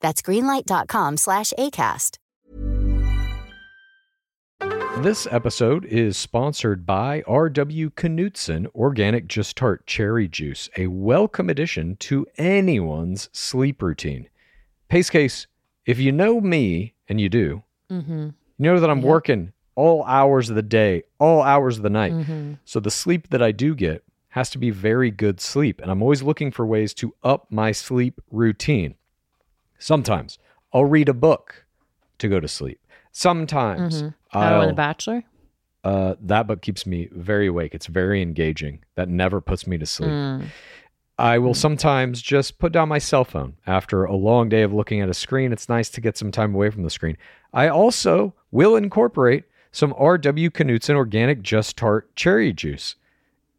That's greenlight.com slash ACAST. This episode is sponsored by R.W. Knudsen Organic Just Tart Cherry Juice, a welcome addition to anyone's sleep routine. Pace case, if you know me, and you do, Mm-hmm. you know that I'm working all hours of the day, all hours of the night. Mm-hmm. So the sleep that I do get has to be very good sleep. And I'm always looking for ways to up my sleep routine. Sometimes I'll read a book to go to sleep. Sometimes Mm-hmm. On I'll, The Bachelor? uh, that book keeps me very awake. It's very engaging. That never puts me to sleep. Mm. I will sometimes just put down my cell phone after a long day of looking at a screen. It's nice to get some time away from the screen. I also will incorporate some R.W. Knudsen organic Just Tart cherry juice.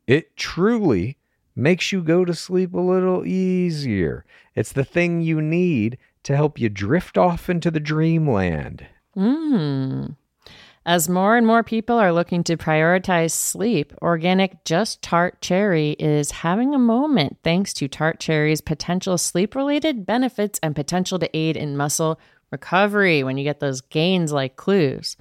It truly makes you go to sleep a little easier. It's the thing you need to help you drift off into the dreamland. Mm. As more and more people are looking to prioritize sleep, organic Just Tart Cherry is having a moment thanks to Tart Cherry's potential sleep related benefits and potential to aid in muscle recovery when you get those gains like clues.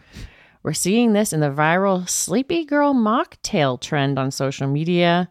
We're seeing this in the viral Sleepy Girl mocktail trend on social media.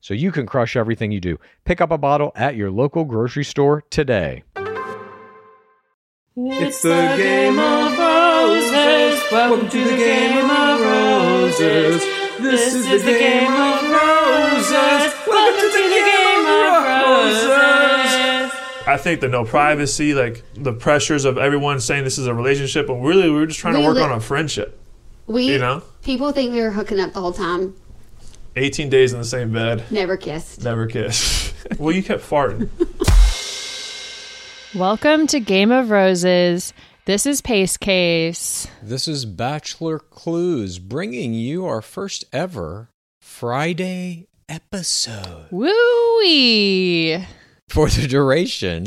so you can crush everything you do. Pick up a bottle at your local grocery store today. It's the game of roses. Welcome to the game of roses. This is the game of roses. Welcome to the game of roses. I think the no privacy, like the pressures of everyone saying this is a relationship, but really we were just trying to work li- on a friendship. We, You know? people think we were hooking up the whole time. 18 days in the same bed, Never kissed. never kiss. well, you kept farting. Welcome to Game of Roses. This is Pace Case. This is Bachelor Clues bringing you our first ever Friday episode. Woo-wee. For the duration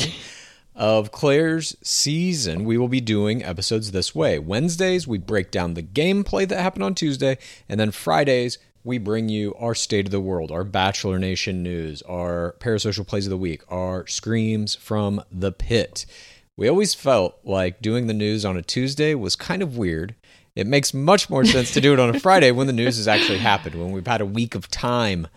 of Clare's season, we will be doing episodes this way. Wednesdays, we break down the gameplay that happened on Tuesday, and then Fridays, we bring you our state of the world, our Bachelor Nation news, our parasocial plays of the week, our screams from the pit. We always felt like doing the news on a Tuesday was kind of weird. It makes much more sense to do it on a Friday when the news has actually happened, when we've had a week of time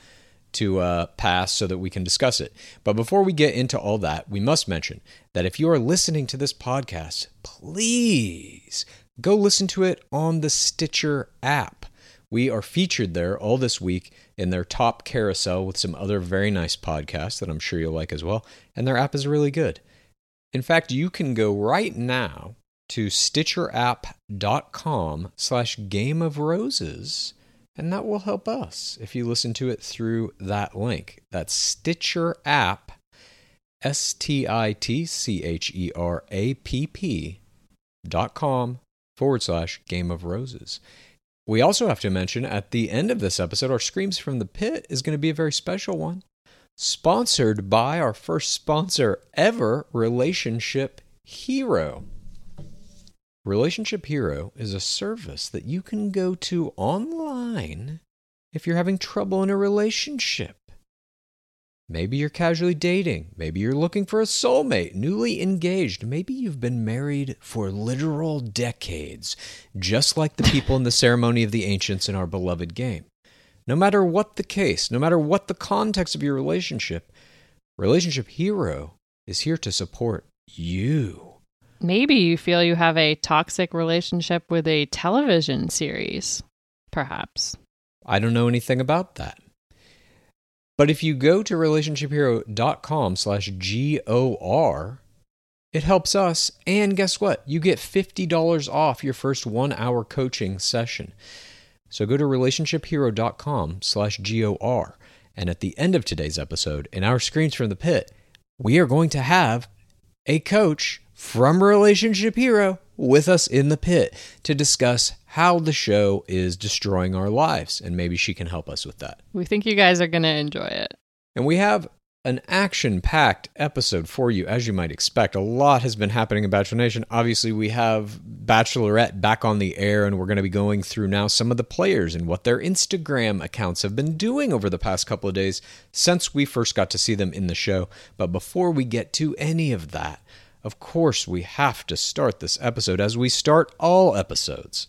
to uh, pass so that we can discuss it. But before we get into all that, we must mention that if you are listening to this podcast, please go listen to it on the Stitcher app. We are featured there all this week in their top carousel with some other very nice podcasts that I'm sure you'll like as well. And their app is really good. In fact, you can go right now to stitcherapp.com slash game of roses and that will help us if you listen to it through that link. That's Stitcher app, S T I T C H E R A P P dot com forward slash Game of Roses. We also have to mention at the end of this episode, our Screams from the Pit is going to be a very special one, sponsored by our first sponsor ever, Relationship Hero. Relationship Hero is a service that you can go to online if you're having trouble in a relationship. Maybe you're casually dating. Maybe you're looking for a soulmate, newly engaged. Maybe you've been married for literal decades, just like the people in the ceremony of the ancients in our beloved game. No matter what the case, no matter what the context of your relationship, Relationship Hero is here to support you. Maybe you feel you have a toxic relationship with a television series, perhaps. I don't know anything about that. But if you go to relationshiphero.com slash G-O-R, it helps us. And guess what? You get $50 off your first one-hour coaching session. So go to relationshiphero.com slash G-O-R. And at the end of today's episode, in our Screams from the Pit, we are going to have a coach from Relationship Hero with us in the pit to discuss how the show is destroying our lives. And maybe she can help us with that. We think you guys are going to enjoy it. And we have an action packed episode for you, as you might expect. A lot has been happening in Bachelor Nation. Obviously, we have Bachelorette back on the air, and we're going to be going through now some of the players and what their Instagram accounts have been doing over the past couple of days since we first got to see them in the show. But before we get to any of that, of course, we have to start this episode as we start all episodes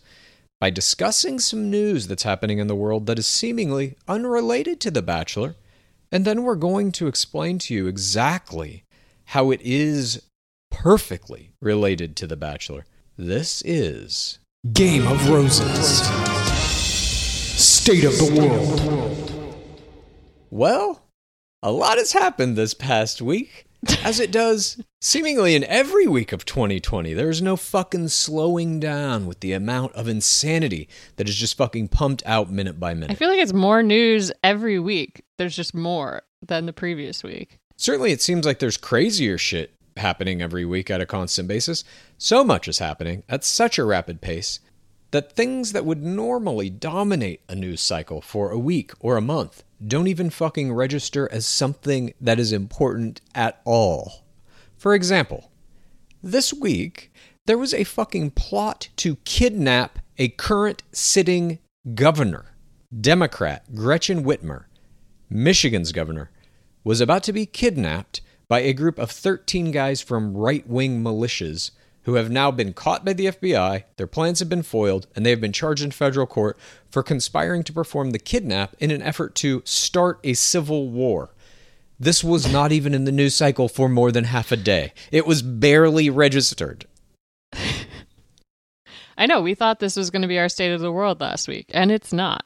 by discussing some news that's happening in the world that is seemingly unrelated to The Bachelor. And then we're going to explain to you exactly how it is perfectly related to The Bachelor. This is Game of Roses. State of the World. Well, a lot has happened this past week, as it does seemingly in every week of 2020. There's no fucking slowing down with the amount of insanity that is just fucking pumped out minute by minute. I feel like it's more news every week. There's just more than the previous week. Certainly, it seems like there's crazier shit happening every week at a constant basis. So much is happening at such a rapid pace that things that would normally dominate a news cycle for a week or a month don't even fucking register as something that is important at all. For example, this week there was a fucking plot to kidnap a current sitting governor. Democrat Gretchen Whitmer, Michigan's governor, was about to be kidnapped by a group of 13 guys from right wing militias who have now been caught by the FBI, their plans have been foiled, and they have been charged in federal court for conspiring to perform the kidnap in an effort to start a civil war. This was not even in the news cycle for more than half a day. It was barely registered. I know, we thought this was going to be our state of the world last week, and it's not.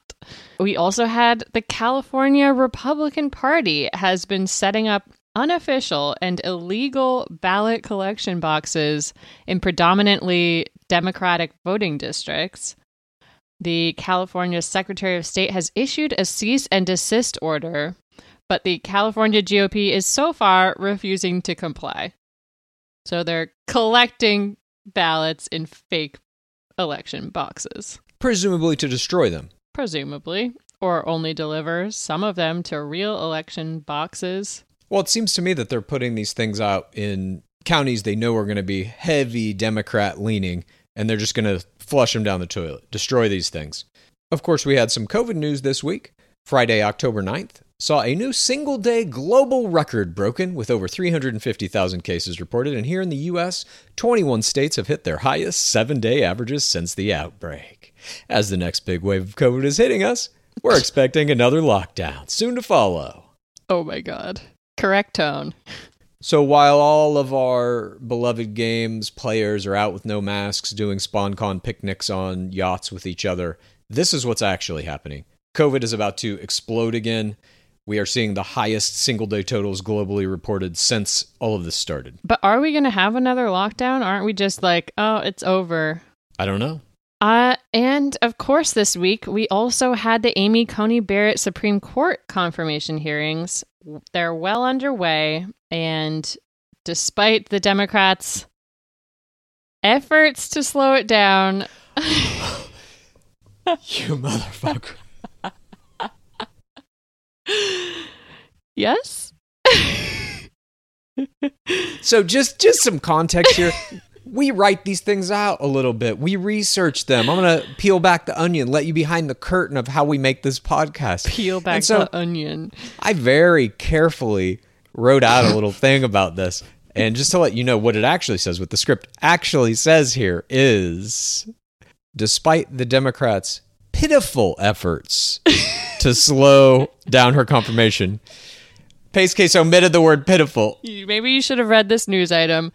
We also had the California Republican Party has been setting up unofficial and illegal ballot collection boxes in predominantly Democratic voting districts. The California Secretary of State has issued a cease and desist order, but the California GOP is so far refusing to comply. So they're collecting ballots in fake election boxes, Presumably to destroy them. presumably, or only deliver some of them to real election boxes. Well, it seems to me that they're putting these things out in counties they know are going to be heavy Democrat leaning, and they're just going to flush them down the toilet, destroy these things. Of course, we had some COVID news this week. Friday, October 9th, saw a new single day global record broken with over 350,000 cases reported. And here in the US, 21 states have hit their highest seven day averages since the outbreak. As the next big wave of COVID is hitting us, we're expecting another lockdown soon to follow. Oh my god. Correct tone. So while all of our beloved games players are out with no masks doing SpawnCon picnics on yachts with each other, this is what's actually happening. COVID is about to explode again. We are seeing the highest single day totals globally reported since all of this started. But are we going to have another lockdown? Aren't we just like, oh, it's over? I don't know. Uh, and of course, this week we also had the Amy Coney Barrett Supreme Court confirmation hearings. They're well underway, and despite the Democrats' efforts to slow it down, You motherfucker. yes, So just just some context here. We write these things out a little bit. We research them. I'm going to peel back the onion, let you behind the curtain of how we make this podcast. Peel back so the onion. I very carefully wrote out a little thing about this. And just to let you know what it actually says, what the script actually says here is despite the Democrats' pitiful efforts to slow down her confirmation, Pace Case omitted the word pitiful. Maybe you should have read this news item.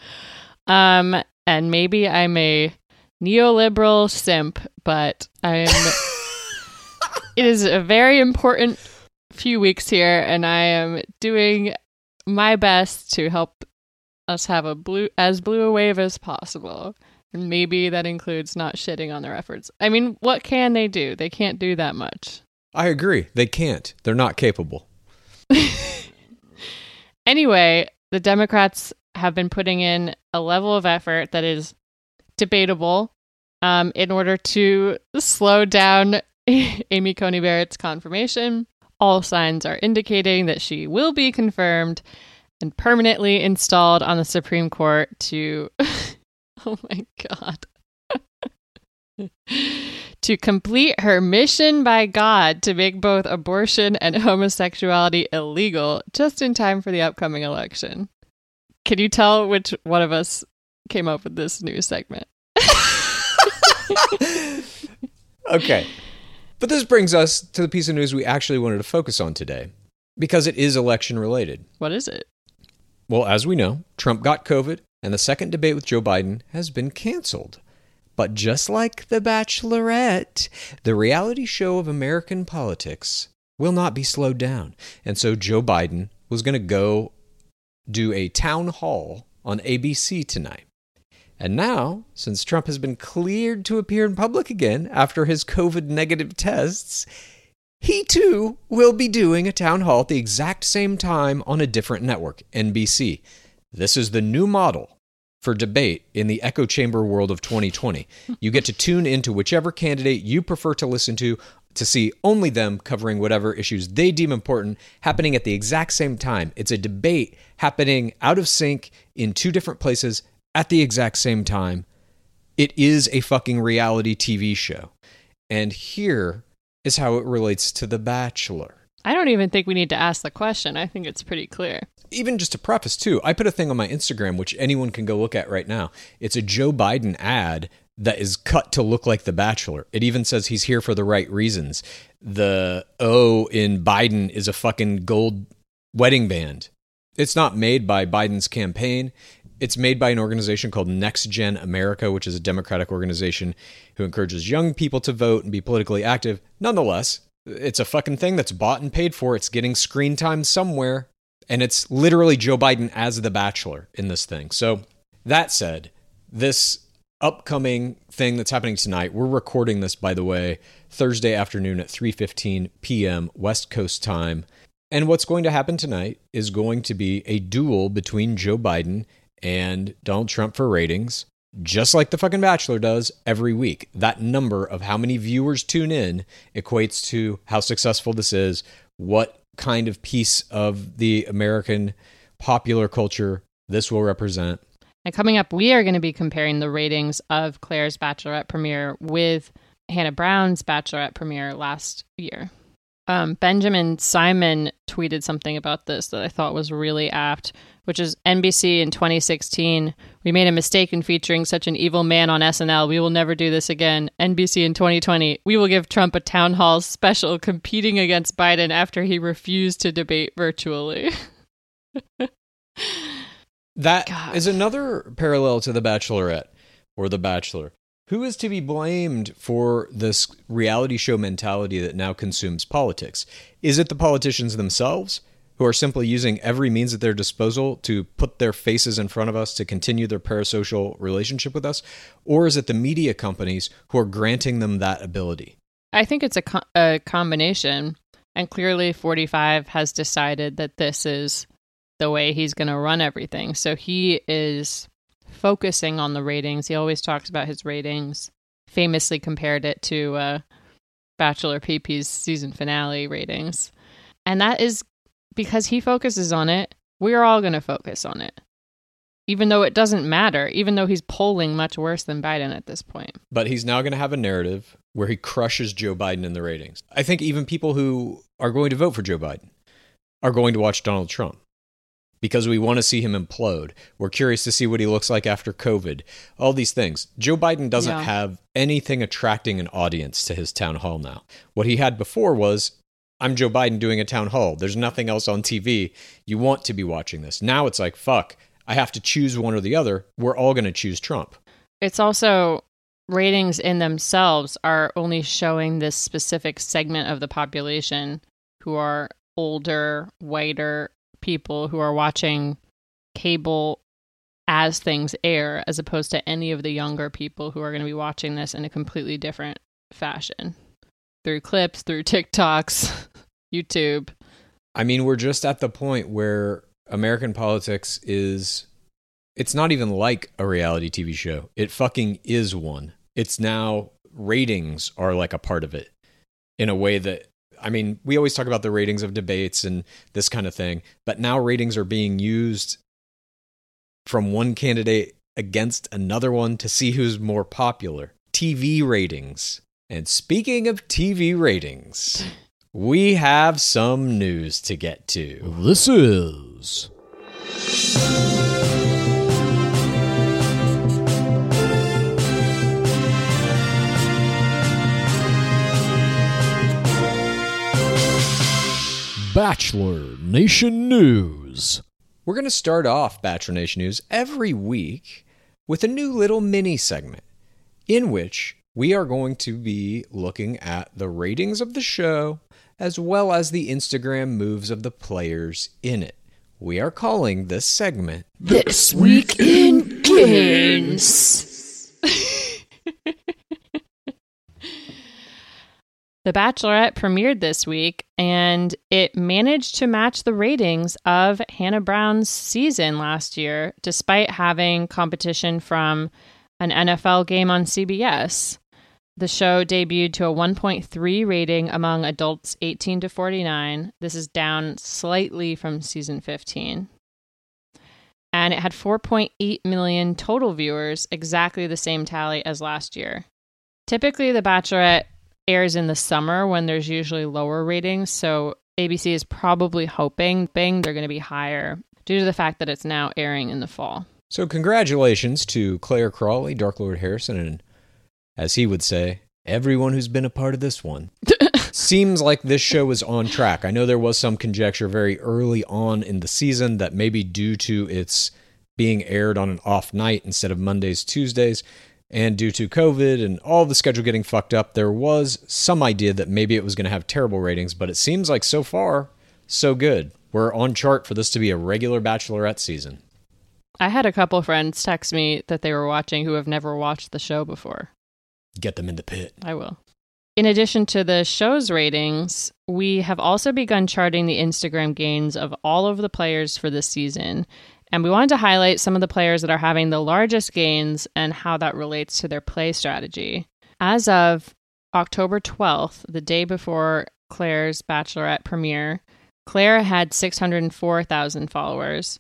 Um, and maybe I'm a neoliberal simp, but I'm. it is a very important few weeks here, and I am doing my best to help us have a blue as blue a wave as possible. And maybe that includes not shitting on their efforts. I mean, what can they do? They can't do that much. I agree. They can't. They're not capable. Anyway, the Democrats have been putting in a level of effort that is debatable um, in order to slow down Amy Coney Barrett's confirmation. All signs are indicating that she will be confirmed and permanently installed on the Supreme Court to. oh my God. to complete her mission by God to make both abortion and homosexuality illegal just in time for the upcoming election. Can you tell which one of us came up with this news segment? Okay. But this brings us to the piece of news we actually wanted to focus on today because it is election related. What is it? Well, as we know, Trump got COVID, and the second debate with Joe Biden has been canceled. But just like The Bachelorette, the reality show of American politics will not be slowed down. And so Joe Biden was going to go do a town hall on ABC tonight. And now, since Trump has been cleared to appear in public again after his COVID negative tests, he too will be doing a town hall at the exact same time on a different network, NBC. This is the new model for debate in the echo chamber world of 2020. You get to tune into whichever candidate you prefer to listen to to see only them covering whatever issues they deem important happening at the exact same time. It's a debate happening out of sync in two different places at the exact same time. It is a fucking reality TV show. And here is how it relates to The Bachelor. I don't even think we need to ask the question. I think it's pretty clear. Even just to preface, too, I put a thing on my Instagram, which anyone can go look at right now. It's a Joe Biden ad that is cut to look like The Bachelor. It even says he's here for the right reasons. The O in Biden is a fucking gold wedding band. It's not made by Biden's campaign. It's made by an organization called Next Gen America, which is a Democratic organization who encourages young people to vote and be politically active. Nonetheless, it's a fucking thing that's bought and paid for. It's getting screen time somewhere. And it's literally Joe Biden as the bachelor in this thing. So, that said, this upcoming thing that's happening tonight, we're recording this by the way, Thursday afternoon at 3:15 p.m. West Coast time. And what's going to happen tonight is going to be a duel between Joe Biden and Donald Trump for ratings, just like the fucking Bachelor does every week. That number of how many viewers tune in equates to how successful this is, what kind of piece of the American popular culture this will represent. And coming up, we are going to be comparing the ratings of Clare's Bachelorette premiere with Hannah Brown's Bachelorette premiere last year. Um, Benjamin Simon tweeted something about this that I thought was really apt, which is NBC in 2016. We made a mistake in featuring such an evil man on SNL. We will never do this again. NBC in 2020. We will give Trump a town hall special competing against Biden after he refused to debate virtually. That God. is another parallel to The Bachelorette or The Bachelor. Who is to be blamed for this reality show mentality that now consumes politics? Is it the politicians themselves who are simply using every means at their disposal to put their faces in front of us to continue their parasocial relationship with us? Or is it the media companies who are granting them that ability? I think it's a, co- a combination. And clearly, 45 has decided that this is the way he's going to run everything. So he is focusing on the ratings. He always talks about his ratings, famously compared it to uh, Bachelor PP's season finale ratings. And that is because he focuses on it. We're all going to focus on it. even though it doesn't matter, even though he's polling much worse than Biden at this point. But he's now going to have a narrative where he crushes Joe Biden in the ratings. I think even people who are going to vote for Joe Biden are going to watch Donald Trump because we want to see him implode. We're curious to see what he looks like after COVID. All these things. Joe Biden doesn't Yeah. have anything attracting an audience to his town hall now. What he had before was I'm Joe Biden doing a town hall. There's nothing else on TV. You want to be watching this. Now it's like, fuck, I have to choose one or the other. We're all going to choose Trump. It's also ratings in themselves are only showing this specific segment of the population who are older, whiter people who are watching cable as things air, as opposed to any of the younger people who are going to be watching this in a completely different fashion through clips, through TikToks, YouTube. I mean, we're just at the point where American politics is. It's not even like a reality TV show. It fucking is one. It's now ratings are like a part of it in a way that. I mean, we always talk about the ratings of debates and this kind of thing, but now ratings are being used from one candidate against another one to see who's more popular. TV ratings. And speaking of TV ratings, we have some news to get to. This is. Bachelor Nation News. We're going to start off Bachelor Nation News every week with a new little mini segment in which we are going to be looking at the ratings of the show as well as the Instagram moves of the players in it. We are calling this segment This week in games. the Bachelorette premiered this week and it managed to match the ratings of Hannah Brown's season last year, despite having competition from an NFL game on CBS. The show debuted to a 1.3 rating among adults 18 to 49. This is down slightly from season 15 and it had 4.8 million total viewers, exactly the same tally as last year. Typically, The Bachelorette airs in the summer when there's usually lower ratings, so ABC is probably hoping bing they're going to be higher due to the fact that it's now airing in the fall. So, congratulations to Clare Crawley, Dark Lord Harrison, and as he would say, everyone who's been a part of this one. Seems like this show is on track. I know there was some conjecture very early on in the season that maybe due to its being aired on an off night instead of Mondays, Tuesdays, and due to COVID and all the schedule getting fucked up, there was some idea that maybe it was going to have terrible ratings, but it seems like so far, so good. We're on chart for this to be a regular Bachelorette season. I had a couple friends text me that they were watching who have never watched the show before. Get them in the pit. I will. In addition to the show's ratings, we have also begun charting the Instagram gains of all of the players for this season. And we wanted to highlight some of the players that are having the largest gains and how that relates to their play strategy. As of October 12th, the day before Clare's Bachelorette premiere, Clare had 604,000 followers.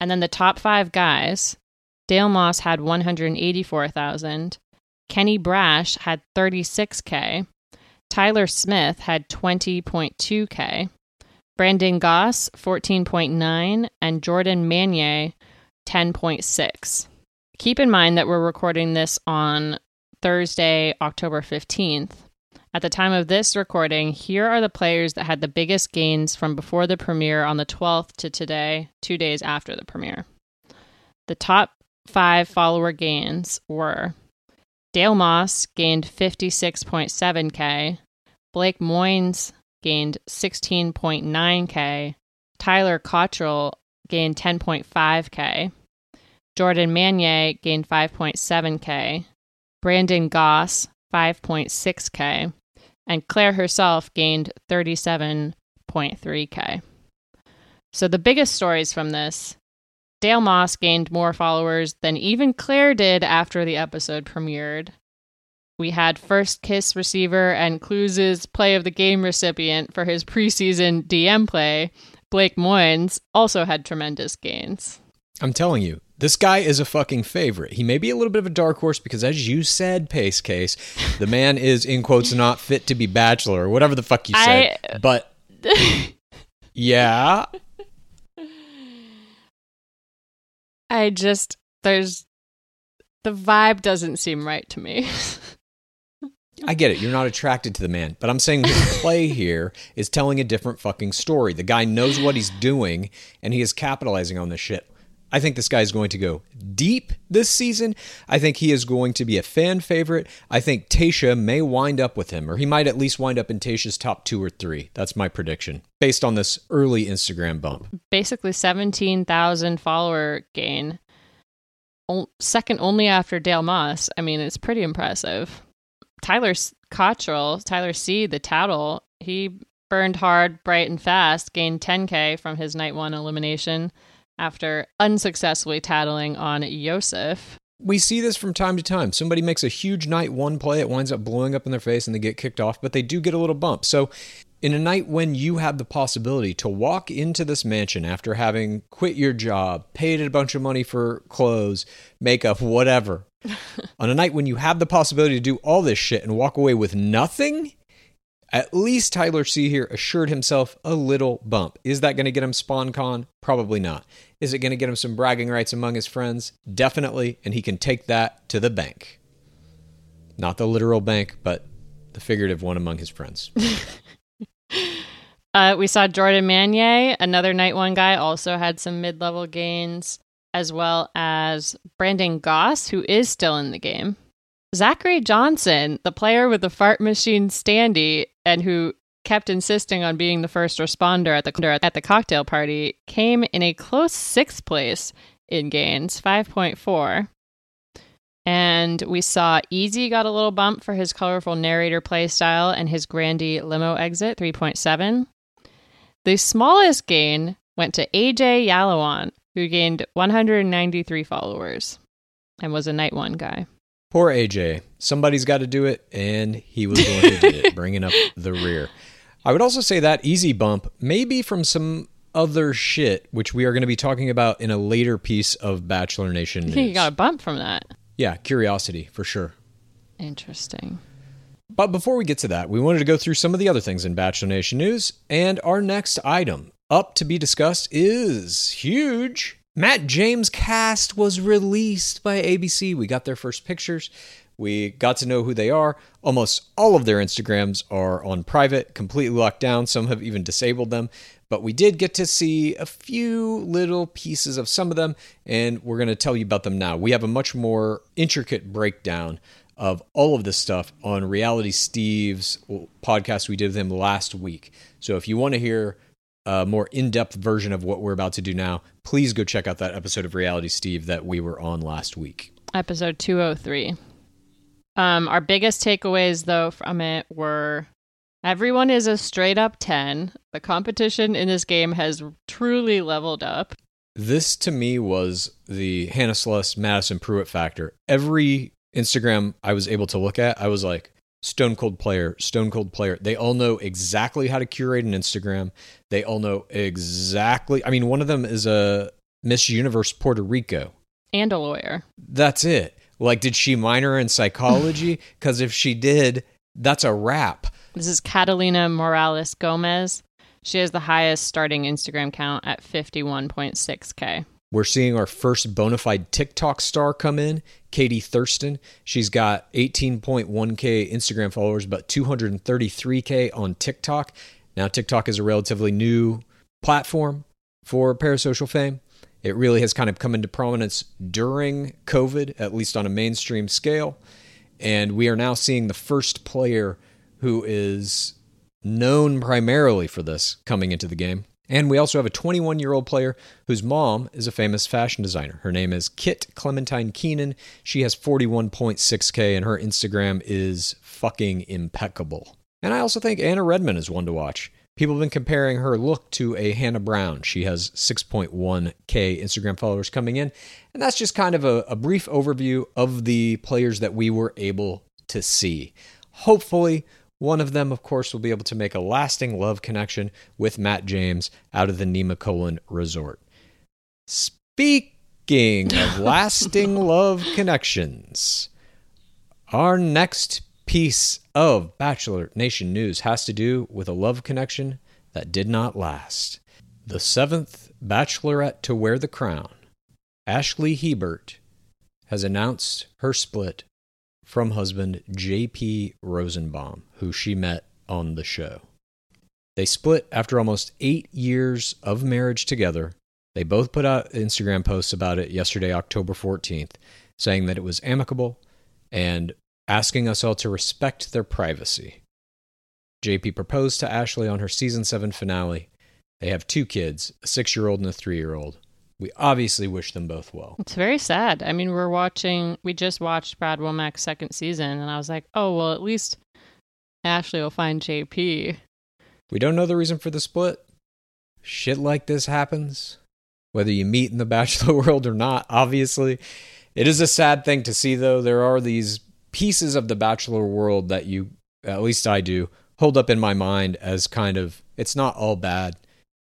And then the top five guys Dale Moss had 184,000. Kenny Braasch had 36K. Tyler Smith had 20.2K. Brandon Goss, 14.9. And Jordan Manier, 10.6. Keep in mind that we're recording this on Thursday, October 15th. At the time of this recording, here are the players that had the biggest gains from before the premiere on the 12th to today, two days after the premiere. The top five follower gains were Dale Moss gained 56.7K, Blake Moynes gained 16.9K, Tyler Cottrell gained 10.5K, Jordan Manier gained 5.7K, Brandon Goss 5.6K, and Clare herself gained 37.3K. So the biggest stories from this Dale Moss gained more followers than even Clare did after the episode premiered. We had first kiss receiver and Clues' play of the game recipient for his preseason DM play. Blake Moynes also had tremendous gains. I'm telling you, This guy is a fucking favorite. He may be a little bit of a dark horse because, as you said, Pace Case, the man is, in quotes, not fit to be bachelor or whatever the fuck you said. I- But yeah, I just there's the vibe doesn't seem right to me. I get it. You're not attracted to the man, but I'm saying his play here is telling a different fucking story. The guy knows what he's doing, and he is capitalizing on this shit. I think this guy is going to go deep this season. I think he is going to be a fan favorite. I think Tayshia may wind up with him, or he might at least wind up in Tayshia's top two or three. That's my prediction based on this early Instagram bump. Basically 17,000 follower gain. Second only after Dale Moss. I mean, it's pretty impressive. Tyler Cottrell, Tyler C, the tattle, he burned hard, bright, and fast, gained 10K from his night one elimination after unsuccessfully tattling on Yosef. we see this from time to time. Somebody makes a huge night one play, it winds up blowing up in their face and they get kicked off, but they do get a little bump. So, in a night when you have the possibility to walk into this mansion after having quit your job, paid a bunch of money for clothes, makeup, whatever, on a night when you have the possibility to do all this shit and walk away with nothing, at least Tyler C here assured himself a little bump. Is that going to get him SpawnCon? Probably not. Is it going to get him some bragging rights among his friends? Definitely, and he can take that to the bank. Not the literal bank, but the figurative one among his friends. Uh, we saw Jordan Manier, another night one guy, also had some mid level gains, as well as Brandon Goss, who is still in the game. Zachary Johnson, the player with the fart machine standee and who kept insisting on being the first responder at the at the cocktail party, came in a close sixth place in gains, 5.4. And we saw Easy got a little bump for his colorful narrator play style and his Grandy limo exit, 3.7. The smallest gain went to AJ Yalawan, who gained 193 followers and was a night one guy. Poor AJ. Somebody's got to do it, and he was going to do it, bringing up the rear. I would also say that easy bump may be from some other shit, which we are going to be talking about in a later piece of Bachelor Nation news. You got a bump from that. Yeah, curiosity for sure. Interesting. But before we get to that, we wanted to go through some of the other things in Bachelor Nation news. And our next item up to be discussed is huge. Matt James' cast was released by ABC. We got their first pictures. We got to know who they are. Almost all of their Instagrams are on private, completely locked down. Some have even disabled them. But we did get to see a few little pieces of some of them, and we're going to tell you about them now. We have a much more intricate breakdown of all of this stuff on Reality Steve's podcast we did with him last week. So if you want to hear a more in depth version of what we're about to do now, please go check out that episode of Reality Steve that we were on last week. Episode 203. Um, our biggest takeaways, though, from it were everyone is a straight up 10. The competition in this game has truly leveled up. This to me was the Hannah Sluss, Madison Prewett factor. Every Instagram I was able to look at, I was like, Stone Cold Player, Stone Cold Player. They all know exactly how to curate an Instagram. They all know exactly. I mean, one of them is a Miss Universe Puerto Rico. And a lawyer. That's it. Like, did she minor in psychology? Because if she did, that's a wrap. This is Catalina Morales Gomez. She has the highest starting Instagram count at 51.6K. We're seeing our first bona fide TikTok star come in, Katie Thurston. She's got 18.1K Instagram followers, but 233K on TikTok. Now, TikTok is a relatively new platform for parasocial fame. It really has kind of come into prominence during COVID, at least on a mainstream scale. And we are now seeing the first player who is known primarily for this coming into the game. And we also have a 21 year old player whose mom is a famous fashion designer. Her name is Kit Clementine Keenan. She has 41.6K, and her Instagram is fucking impeccable. And I also think Anna Redman is one to watch. People have been comparing her look to a Hannah Brown. She has 6.1K Instagram followers coming in. And that's just kind of a, a brief overview of the players that we were able to see. Hopefully, one of them, of course, will be able to make a lasting love connection with Matt James out of the Nemacolin Resort. Speaking of lasting love connections, our next piece of Bachelor Nation news has to do with a love connection that did not last. The seventh bachelorette to wear the crown, Ashley Hebert, has announced her split from husband J.P. Rosenbaum, who she met on the show. They split after almost eight years of marriage together. They both put out Instagram posts about it yesterday, October 14th, saying that it was amicable and asking us all to respect their privacy. JP proposed to Ashley on her season 7 finale. They have two kids, a six year old and a three year old. We obviously wish them both well. It's very sad. I mean, we're watching, we just watched Brad Womack's second season, and I was like, oh, well, at least Ashley will find JP. We don't know the reason for the split. Shit like this happens, whether you meet in the bachelor world or not, obviously. It is a sad thing to see, though. There are these pieces of the bachelor world that you, at least I do, hold up in my mind as kind of, it's not all bad,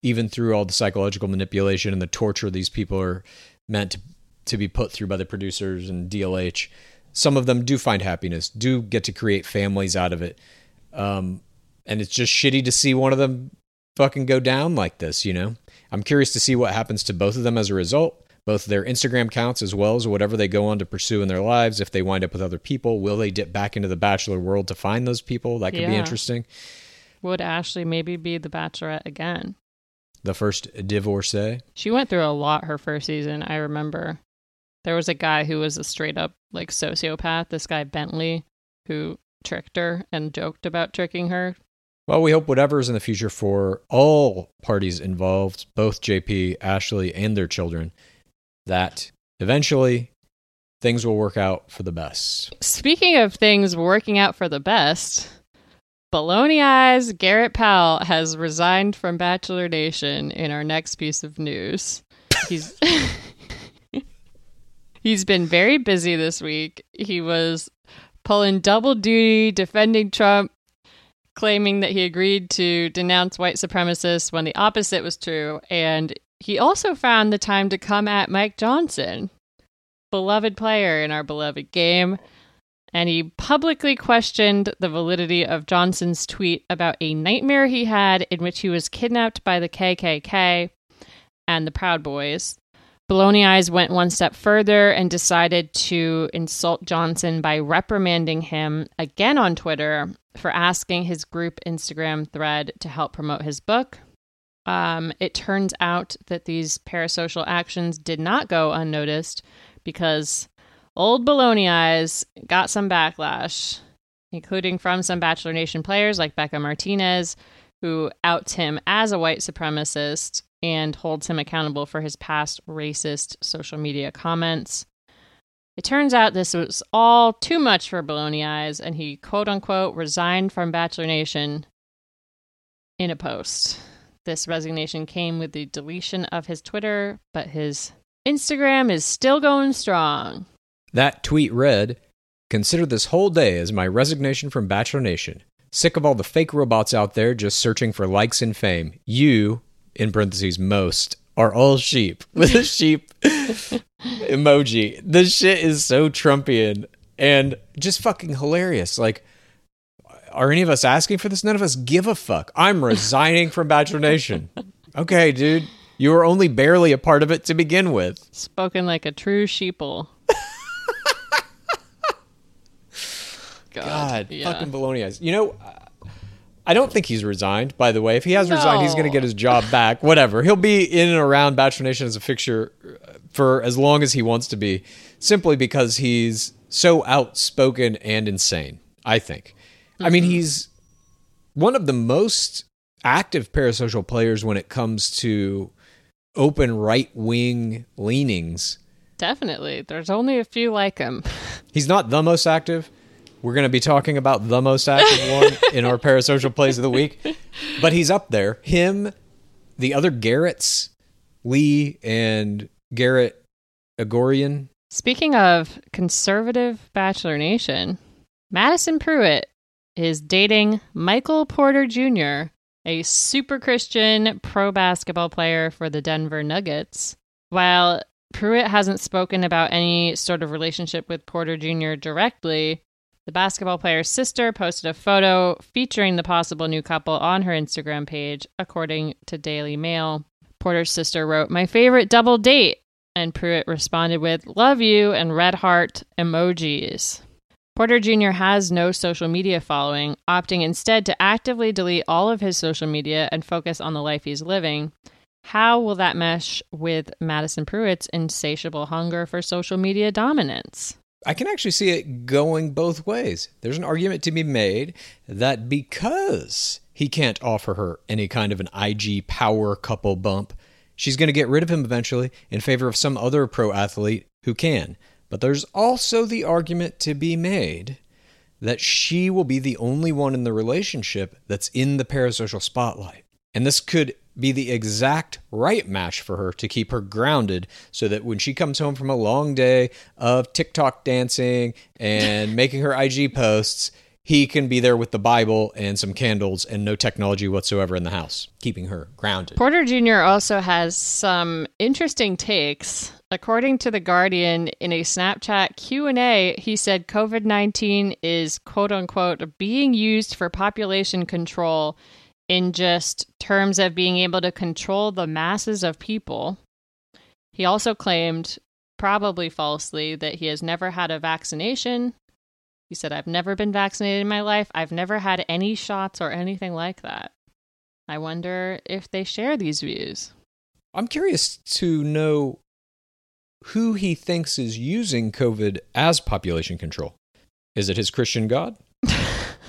even through all the psychological manipulation and the torture these people are meant to, to be put through by the producers and DLH. Some of them do find happiness, do get to create families out of it. Um, and it's just shitty to see one of them fucking go down like this, you know? I'm curious to see what happens to both of them as a result, both their Instagram accounts as well as whatever they go on to pursue in their lives. If they wind up with other people, will they dip back into the bachelor world to find those people? That could be interesting. Would Ashley maybe be the bachelorette again? The first divorcee. She went through a lot her first season. I remember there was a guy who was a straight up like sociopath, this guy Bentley, who tricked her and joked about tricking her. Well, we hope whatever is in the future for all parties involved, both JP, Ashley, and their children, that eventually things will work out for the best. Speaking of things working out for the best, Baloney Eyes Garrett Powell has resigned from Bachelor Nation in our next piece of news. He's He's been very busy this week. He was pulling double duty defending Trump, claiming that he agreed to denounce white supremacists when the opposite was true, and he also found the time to come at Mike Johnson, beloved player in our beloved game and he publicly questioned the validity of Johnson's tweet about a nightmare he had in which he was kidnapped by the KKK and the Proud Boys. Baloney Eyes went one step further and decided to insult Johnson by reprimanding him again on Twitter for asking his group Instagram thread to help promote his book. Um, it turns out that these parasocial actions did not go unnoticed because Old Baloney Eyes got some backlash, including from some Bachelor Nation players like Becca Martinez, who outs him as a white supremacist and holds him accountable for his past racist social media comments. It turns out this was all too much for Baloney Eyes, and he quote unquote resigned from Bachelor Nation in a post. This resignation came with the deletion of his Twitter, but his Instagram is still going strong. That tweet read Consider this whole day as my resignation from Bachelor Nation. Sick of all the fake robots out there just searching for likes and fame. You, in parentheses, most, are all sheep with a sheep emoji. This shit is so Trumpian and just fucking hilarious. Like, are any of us asking for this? None of us give a fuck. I'm resigning from Bachelor Nation. Okay, dude. You were only barely a part of it to begin with. Spoken like a true sheeple. God, yeah. fucking baloney eyes. You know, I don't think he's resigned. By the way, if he has resigned, he's going to get his job back. Whatever, he'll be in and around Bachelor Nation as a fixture uh, for as long as he wants to be, simply because he's so outspoken and insane. I think. I mean, he's one of the most active parasocial players when it comes to open right wing leanings. Definitely. There's only a few like him. He's not the most active. We're going to be talking about the most active one in our parasocial plays of the week, but he's up there. Him, the other Garrett's, Lee and Garrett Yrigoyen. Speaking of conservative Bachelor Nation, Madison Prewett is dating Michael Porter Jr., a super Christian pro basketball player for the Denver Nuggets. While Prewett hasn't spoken about any sort of relationship with Porter Jr. directly. The basketball player's sister posted a photo featuring the possible new couple on her Instagram page, according to Daily Mail. Porter's sister wrote, My favorite double date. And Prewett responded with, Love you, and red heart emojis. Porter Jr. has no social media following, opting instead to actively delete all of his social media and focus on the life he's living. How will that mesh with Madison Prewett's insatiable hunger for social media dominance? I can actually see it going both ways. There's an argument to be made that because he can't offer her any kind of an IG power couple bump, she's going to get rid of him eventually in favor of some other pro athlete who can. But there's also the argument to be made that she will be the only one in the relationship that's in the parasocial spotlight. And this could be the exact right match for her to keep her grounded so that when she comes home from a long day of TikTok dancing and making her IG posts, he can be there with the Bible and some candles and no technology whatsoever in the house, keeping her grounded. Porter Jr. also has some interesting takes. According to the Guardian, in a Snapchat Q&A, he said COVID-19 is quote unquote being used for population control in just terms of being able to control the masses of people. He also claimed, probably falsely, that he has never had a vaccination. He said, I've never been vaccinated in my life. I've never had any shots or anything like that. I wonder if they share these views. I'm curious to know who he thinks is using COVID as population control. Is it his Christian God?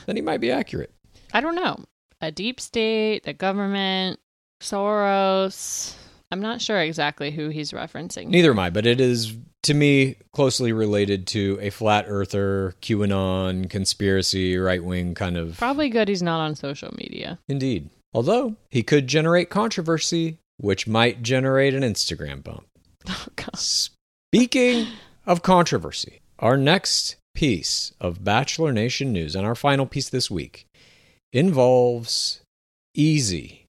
then he might be accurate. I don't know. A deep state, the government, Soros. I'm not sure exactly who he's referencing. Neither am I, but it is to me closely related to a flat earther, QAnon, conspiracy, right wing kind of. Probably good he's not on social media. Indeed. Although he could generate controversy, which might generate an Instagram bump. Oh, God. Speaking of controversy, our next piece of Bachelor Nation news and our final piece this week involves Easy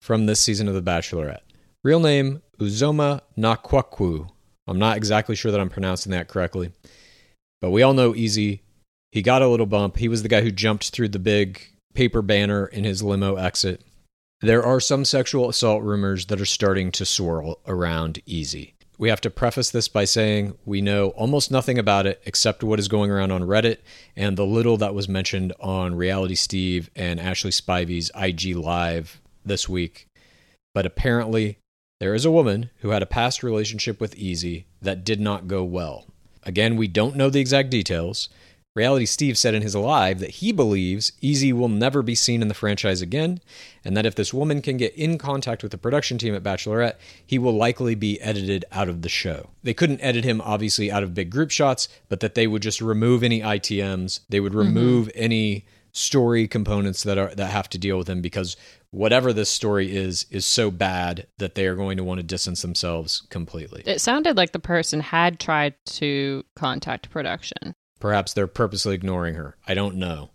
from this season of The Bachelorette. Real name Uzoma Nakwakwu. I'm not exactly sure that I'm pronouncing that correctly, but we all know Easy. He got a little bump. He was the guy who jumped through the big paper banner in his limo exit. There are some sexual assault rumors that are starting to swirl around Easy. We have to preface this by saying we know almost nothing about it except what is going around on Reddit and the little that was mentioned on Reality Steve and Ashley Spivey's IG Live this week. But apparently, there is a woman who had a past relationship with Easy that did not go well. Again, we don't know the exact details. Reality Steve said in his live that he believes Easy will never be seen in the franchise again, and that if this woman can get in contact with the production team at Bachelorette, he will likely be edited out of the show. They couldn't edit him, obviously, out of big group shots, but that they would just remove any ITMs, they would mm-hmm. remove any story components that are that have to deal with him because whatever this story is is so bad that they are going to want to distance themselves completely. It sounded like the person had tried to contact production. Perhaps they're purposely ignoring her. I don't know.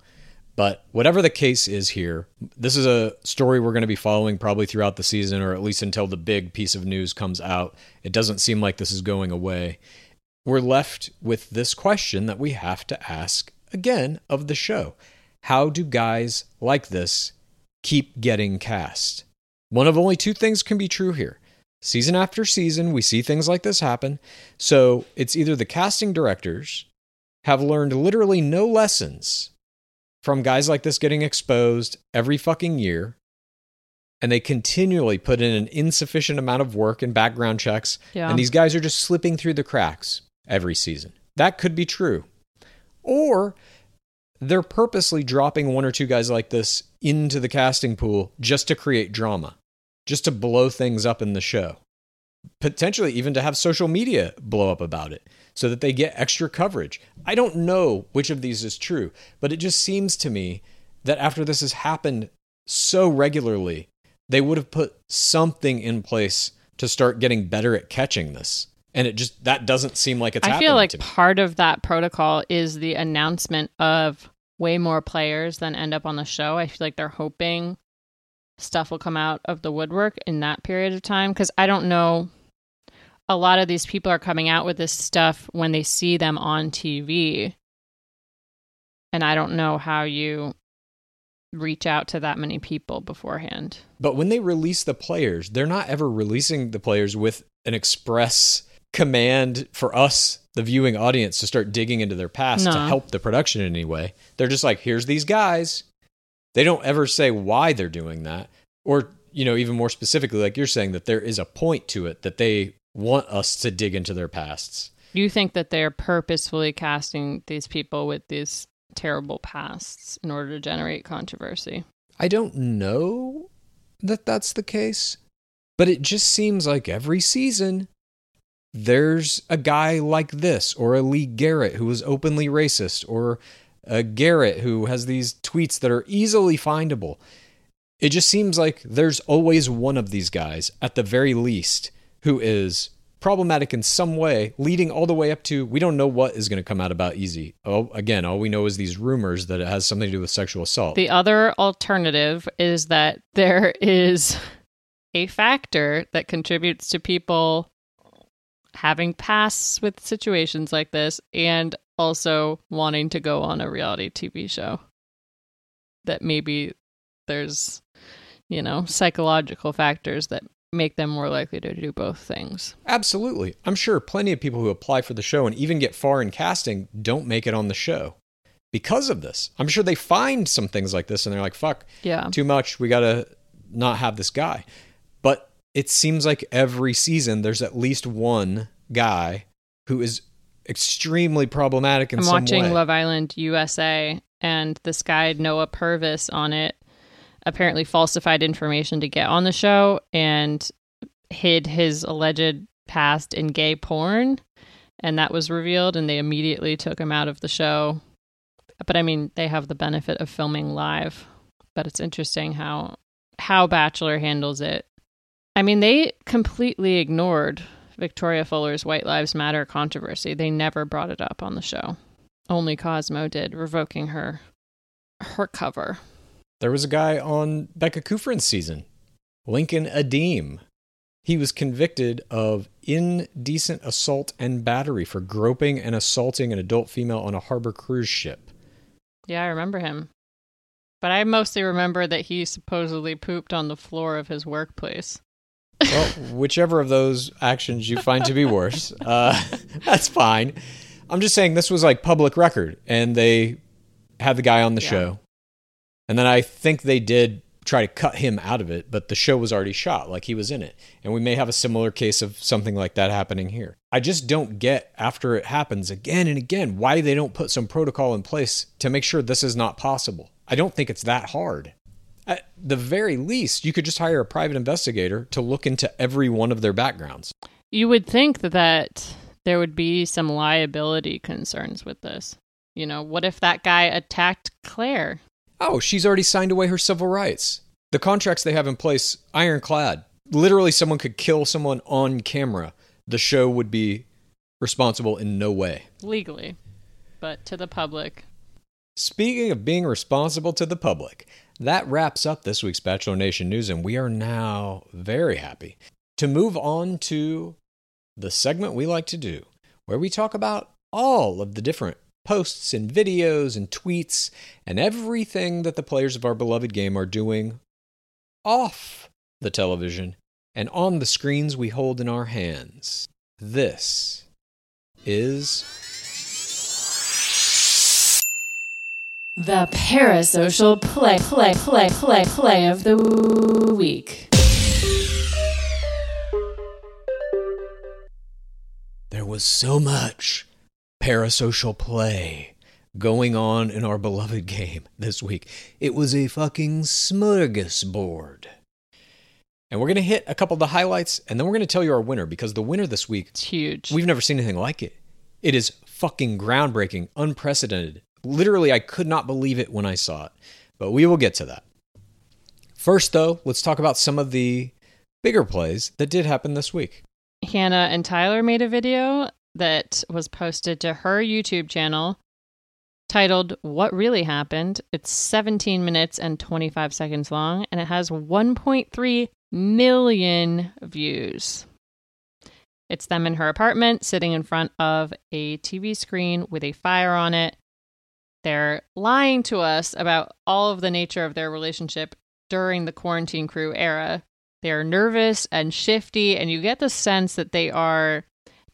But whatever the case is here, this is a story we're going to be following probably throughout the season, or at least until the big piece of news comes out. It doesn't seem like this is going away. We're left with this question that we have to ask again of the show How do guys like this keep getting cast? One of only two things can be true here. Season after season, we see things like this happen. So it's either the casting directors have learned literally no lessons from guys like this getting exposed every fucking year. And they continually put in an insufficient amount of work and background checks. Yeah. And these guys are just slipping through the cracks every season. That could be true. Or they're purposely dropping one or two guys like this into the casting pool just to create drama, just to blow things up in the show. Potentially even to have social media blow up about it so that they get extra coverage. I don't know which of these is true, but it just seems to me that after this has happened so regularly, they would have put something in place to start getting better at catching this. And it just that doesn't seem like it's happening. I feel like part of that protocol is the announcement of way more players than end up on the show. I feel like they're hoping stuff will come out of the woodwork in that period of time because I don't know. A lot of these people are coming out with this stuff when they see them on TV. And I don't know how you reach out to that many people beforehand. But when they release the players, they're not ever releasing the players with an express command for us, the viewing audience, to start digging into their past to help the production in any way. They're just like, here's these guys. They don't ever say why they're doing that. Or, you know, even more specifically, like you're saying, that there is a point to it that they want us to dig into their pasts. You think that they're purposefully casting these people with these terrible pasts in order to generate controversy? I don't know that that's the case, but it just seems like every season there's a guy like this, or a Lee Garrett who is openly racist, or a Garrett who has these tweets that are easily findable. It just seems like there's always one of these guys, at the very least, who is problematic in some way, leading all the way up to we don't know what is going to come out about Easy. Oh, again, all we know is these rumors that it has something to do with sexual assault. The other alternative is that there is a factor that contributes to people having pasts with situations like this and also wanting to go on a reality TV show. That maybe there's, you know, psychological factors that make them more likely to do both things. Absolutely. I'm sure plenty of people who apply for the show and even get far in casting don't make it on the show because of this. I'm sure they find some things like this and they're like, fuck, Yeah. too much. We got to not have this guy. But it seems like every season there's at least one guy who is extremely problematic in I'm some watching way. Love Island USA, and this guy Noah Purvis on it apparently falsified information to get on the show and hid his alleged past in gay porn, and that was revealed, and they immediately took him out of the show. But I mean, they have the benefit of filming live, but it's interesting how how Bachelor handles it. I mean, they completely ignored Victoria Fuller's White Lives Matter controversy. They never brought it up on the show. Only Cosmo did, revoking her her cover. There was a guy on Becca Kufrin's season, Lincoln Adim. He was convicted of indecent assault and battery for groping and assaulting an adult female on a harbor cruise ship. Yeah, I remember him. But I mostly remember that he supposedly pooped on the floor of his workplace. Well, whichever of those actions you find to be worse, uh, that's fine. I'm just saying this was like public record, and they had the guy on the Yeah. show. And then I think they did try to cut him out of it, but the show was already shot, like he was in it. And we may have a similar case of something like that happening here. I just don't get, after it happens again and again, why they don't put some protocol in place to make sure this is not possible. I don't think it's that hard. At the very least, you could just hire a private investigator to look into every one of their backgrounds. You would think that there would be some liability concerns with this. You know, what if that guy attacked Clare? Oh, she's already signed away her civil rights. The contracts they have in place, ironclad. Literally, someone could kill someone on camera. The show would be responsible in no way. Legally, but to the public. Speaking of being responsible to the public, that wraps up this week's Bachelor Nation news, and we are now very happy to move on to the segment we like to do, where we talk about all of the different posts and videos and tweets and everything that the players of our beloved game are doing off the television and on the screens we hold in our hands. This is The parasocial play, play, play, play, play of the week. There was so much parasocial play going on in our beloved game this week. It was a fucking smorgasbord. And we're going to hit a couple of the highlights and then we're going to tell you our winner because the winner this week, It's huge. we've never seen anything like it. It is fucking groundbreaking, unprecedented. Literally, I could not believe it when I saw it. But we will get to that. First, though, let's talk about some of the bigger plays that did happen this week. Hannah and Tyler made a video that was posted to her YouTube channel titled What Really Happened. It's 17 minutes and 25 seconds long, and it has 1.3 million views. It's them in her apartment sitting in front of a TV screen with a fire on it. They're lying to us about all of the nature of their relationship during the quarantine crew era. They're nervous and shifty, and you get the sense that they are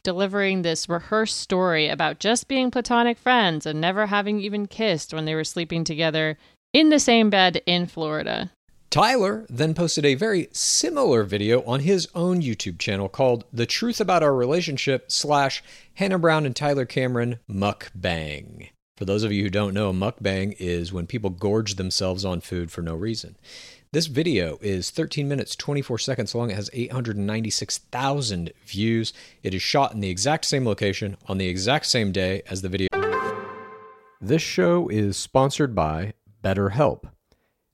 delivering this rehearsed story about just being platonic friends and never having even kissed when they were sleeping together in the same bed in Florida. Tyler then posted a very similar video on his own YouTube channel called The Truth About Our Relationship slash Hannah Brown and Tyler Cameron Mukbang. For those of you who don't know, mukbang is when people gorge themselves on food for no reason. This video is 13 minutes 24 seconds long. It has 896,000 views. It is shot in the exact same location on the exact same day as the video. This show is sponsored by BetterHelp.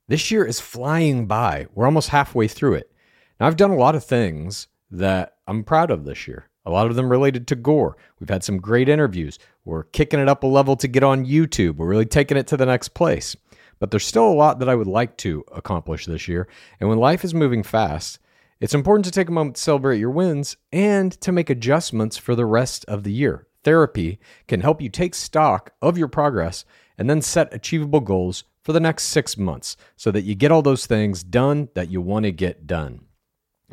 This year is flying by. We're almost halfway through it. Now, I've done a lot of things that I'm proud of this year. A lot of them related to gore. We've had some great interviews. We're kicking it up a level to get on YouTube. We're really taking it to the next place. But there's still a lot that I would like to accomplish this year. And when life is moving fast, it's important to take a moment to celebrate your wins and to make adjustments for the rest of the year. Therapy can help you take stock of your progress and then set achievable goals for the next six months so that you get all those things done that you want to get done.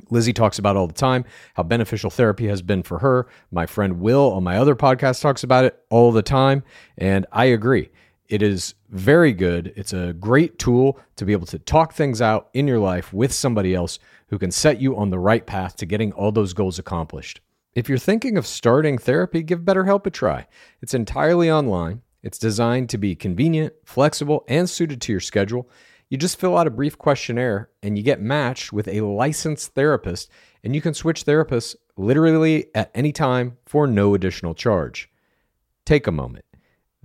Lizzie talks about all the time how beneficial therapy has been for her. My friend Will on my other podcast talks about it all the time. And I agree. It is very good. It's a great tool to be able to talk things out in your life with somebody else who can set you on the right path to getting all those goals accomplished. If you're thinking of starting therapy, give BetterHelp a try. It's entirely online. It's designed to be convenient, flexible, and suited to your schedule. You just fill out a brief questionnaire and you get matched with a licensed therapist, and you can switch therapists literally at any time for no additional charge. Take a moment.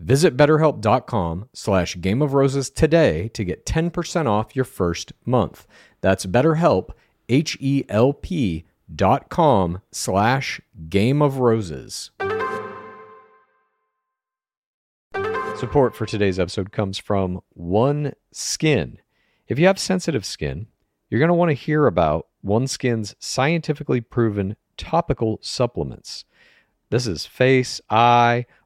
Visit betterhelp.com slash game of roses today to get 10% off your first month. That's betterhelp, H-E-L-P dot com slash game of roses. Support for today's episode comes from One Skin. If you have sensitive skin, you're going to want to hear about One Skin's scientifically proven topical supplements. This is face, eye,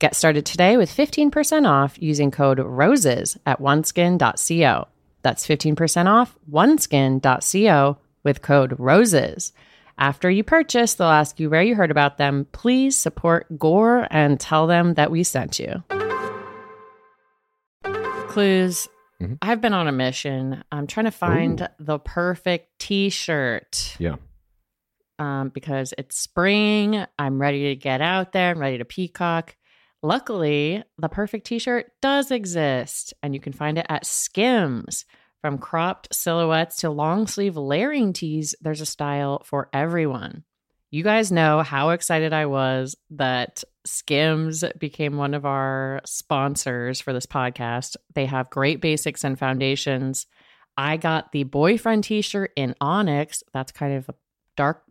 Get started today with 15% off using code ROSES at oneskin.co. That's 15% off oneskin.co with code ROSES. After you purchase, they'll ask you where you heard about them. Please support Gore and tell them that we sent you. Clues. Mhm. I've been on a mission. I'm trying to find the perfect t shirt Yeah. um, because it's spring. I'm ready to get out there. I'm ready to peacock. Luckily, the perfect t shirt does exist, and you can find it at Skims. From cropped silhouettes to long sleeve layering tees, there's a style for everyone. You guys know how excited I was that Skims became one of our sponsors for this podcast. They have great basics and foundations. I got the boyfriend t shirt in Onyx. That's kind of a dark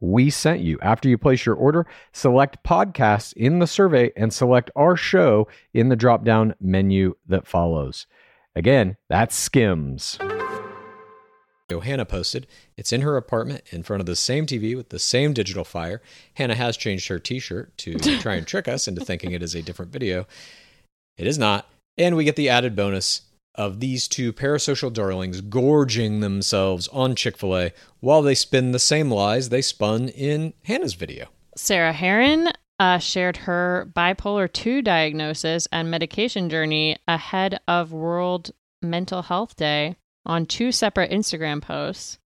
we sent you. After you place your order, select podcasts in the survey and select our show in the drop down menu that follows. Again, that's Skims. Hannah posted, it's in her apartment in front of the same TV with the same digital fire. Hannah has changed her t shirt to try and trick us into thinking it is a different video. It is not. And we get the added bonus of these two parasocial darlings gorging themselves on Chick fil A while they spin the same lies they spun in Hannah's video. Sarah Herron uh, shared her bipolar 2 diagnosis and medication journey ahead of World Mental Health Day on two separate Instagram posts.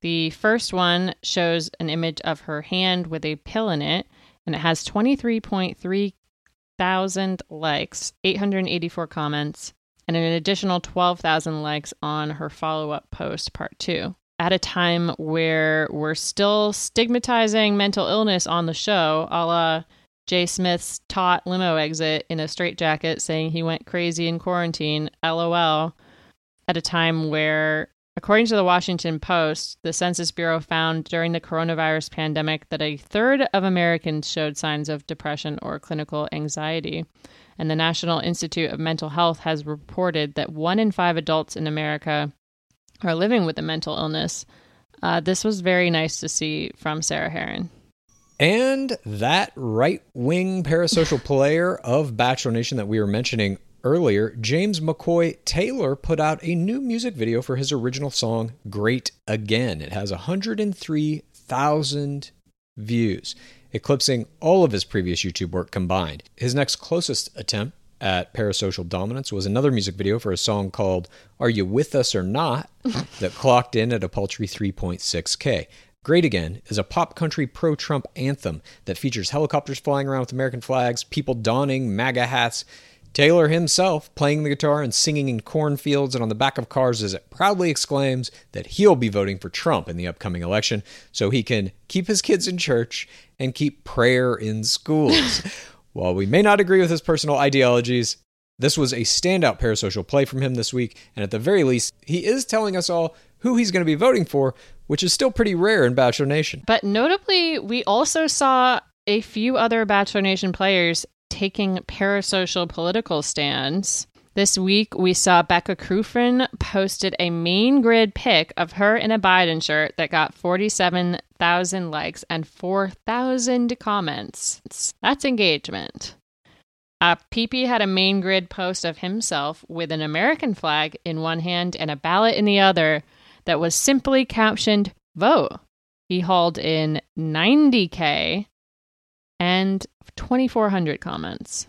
The first one shows an image of her hand with a pill in it, and it has 23.3 thousand likes, 884 comments, and an additional 12,000 likes on her follow up post, part two. At a time where we're still stigmatizing mental illness on the show, a la Jay Smith's taut limo exit in a straitjacket saying he went crazy in quarantine, lol. At a time where According to the Washington Post, the Census Bureau found during the coronavirus pandemic that a third of Americans showed signs of depression or clinical anxiety. And the National Institute of Mental Health has reported that one in five adults in America are living with a mental illness. Uh, this was very nice to see from Sarah Herron. And that right wing parasocial player of Bachelor Nation that we were mentioning earlier, James McCoy Taylor put out a new music video for his original song, Great Again. It has 103,000 views, eclipsing all of his previous YouTube work combined. His next closest attempt at parasocial dominance was another music video for a song called Are You With Us or Not that clocked in at a paltry 3.6K. Great Again is a pop country pro Trump anthem that features helicopters flying around with American flags, people donning MAGA hats, Taylor himself playing the guitar and singing in cornfields and on the back of cars as it proudly exclaims that he'll be voting for Trump in the upcoming election so he can keep his kids in church and keep prayer in schools. While we may not agree with his personal ideologies, this was a standout parasocial play from him this week, and at the very least, he is telling us all who he's going to be voting for, which is still pretty rare in Bachelor Nation. But notably, we also saw a few other Bachelor Nation players taking parasocial political stands. This week, we saw Becca Kufrin posted a main grid pic of her in a Biden shirt that got 47,000 likes and 4,000 comments. That's engagement. Uh, PP had a main grid post of himself with an American flag in one hand and a ballot in the other that was simply captioned Vote. He hauled in 90K and 2,400 comments.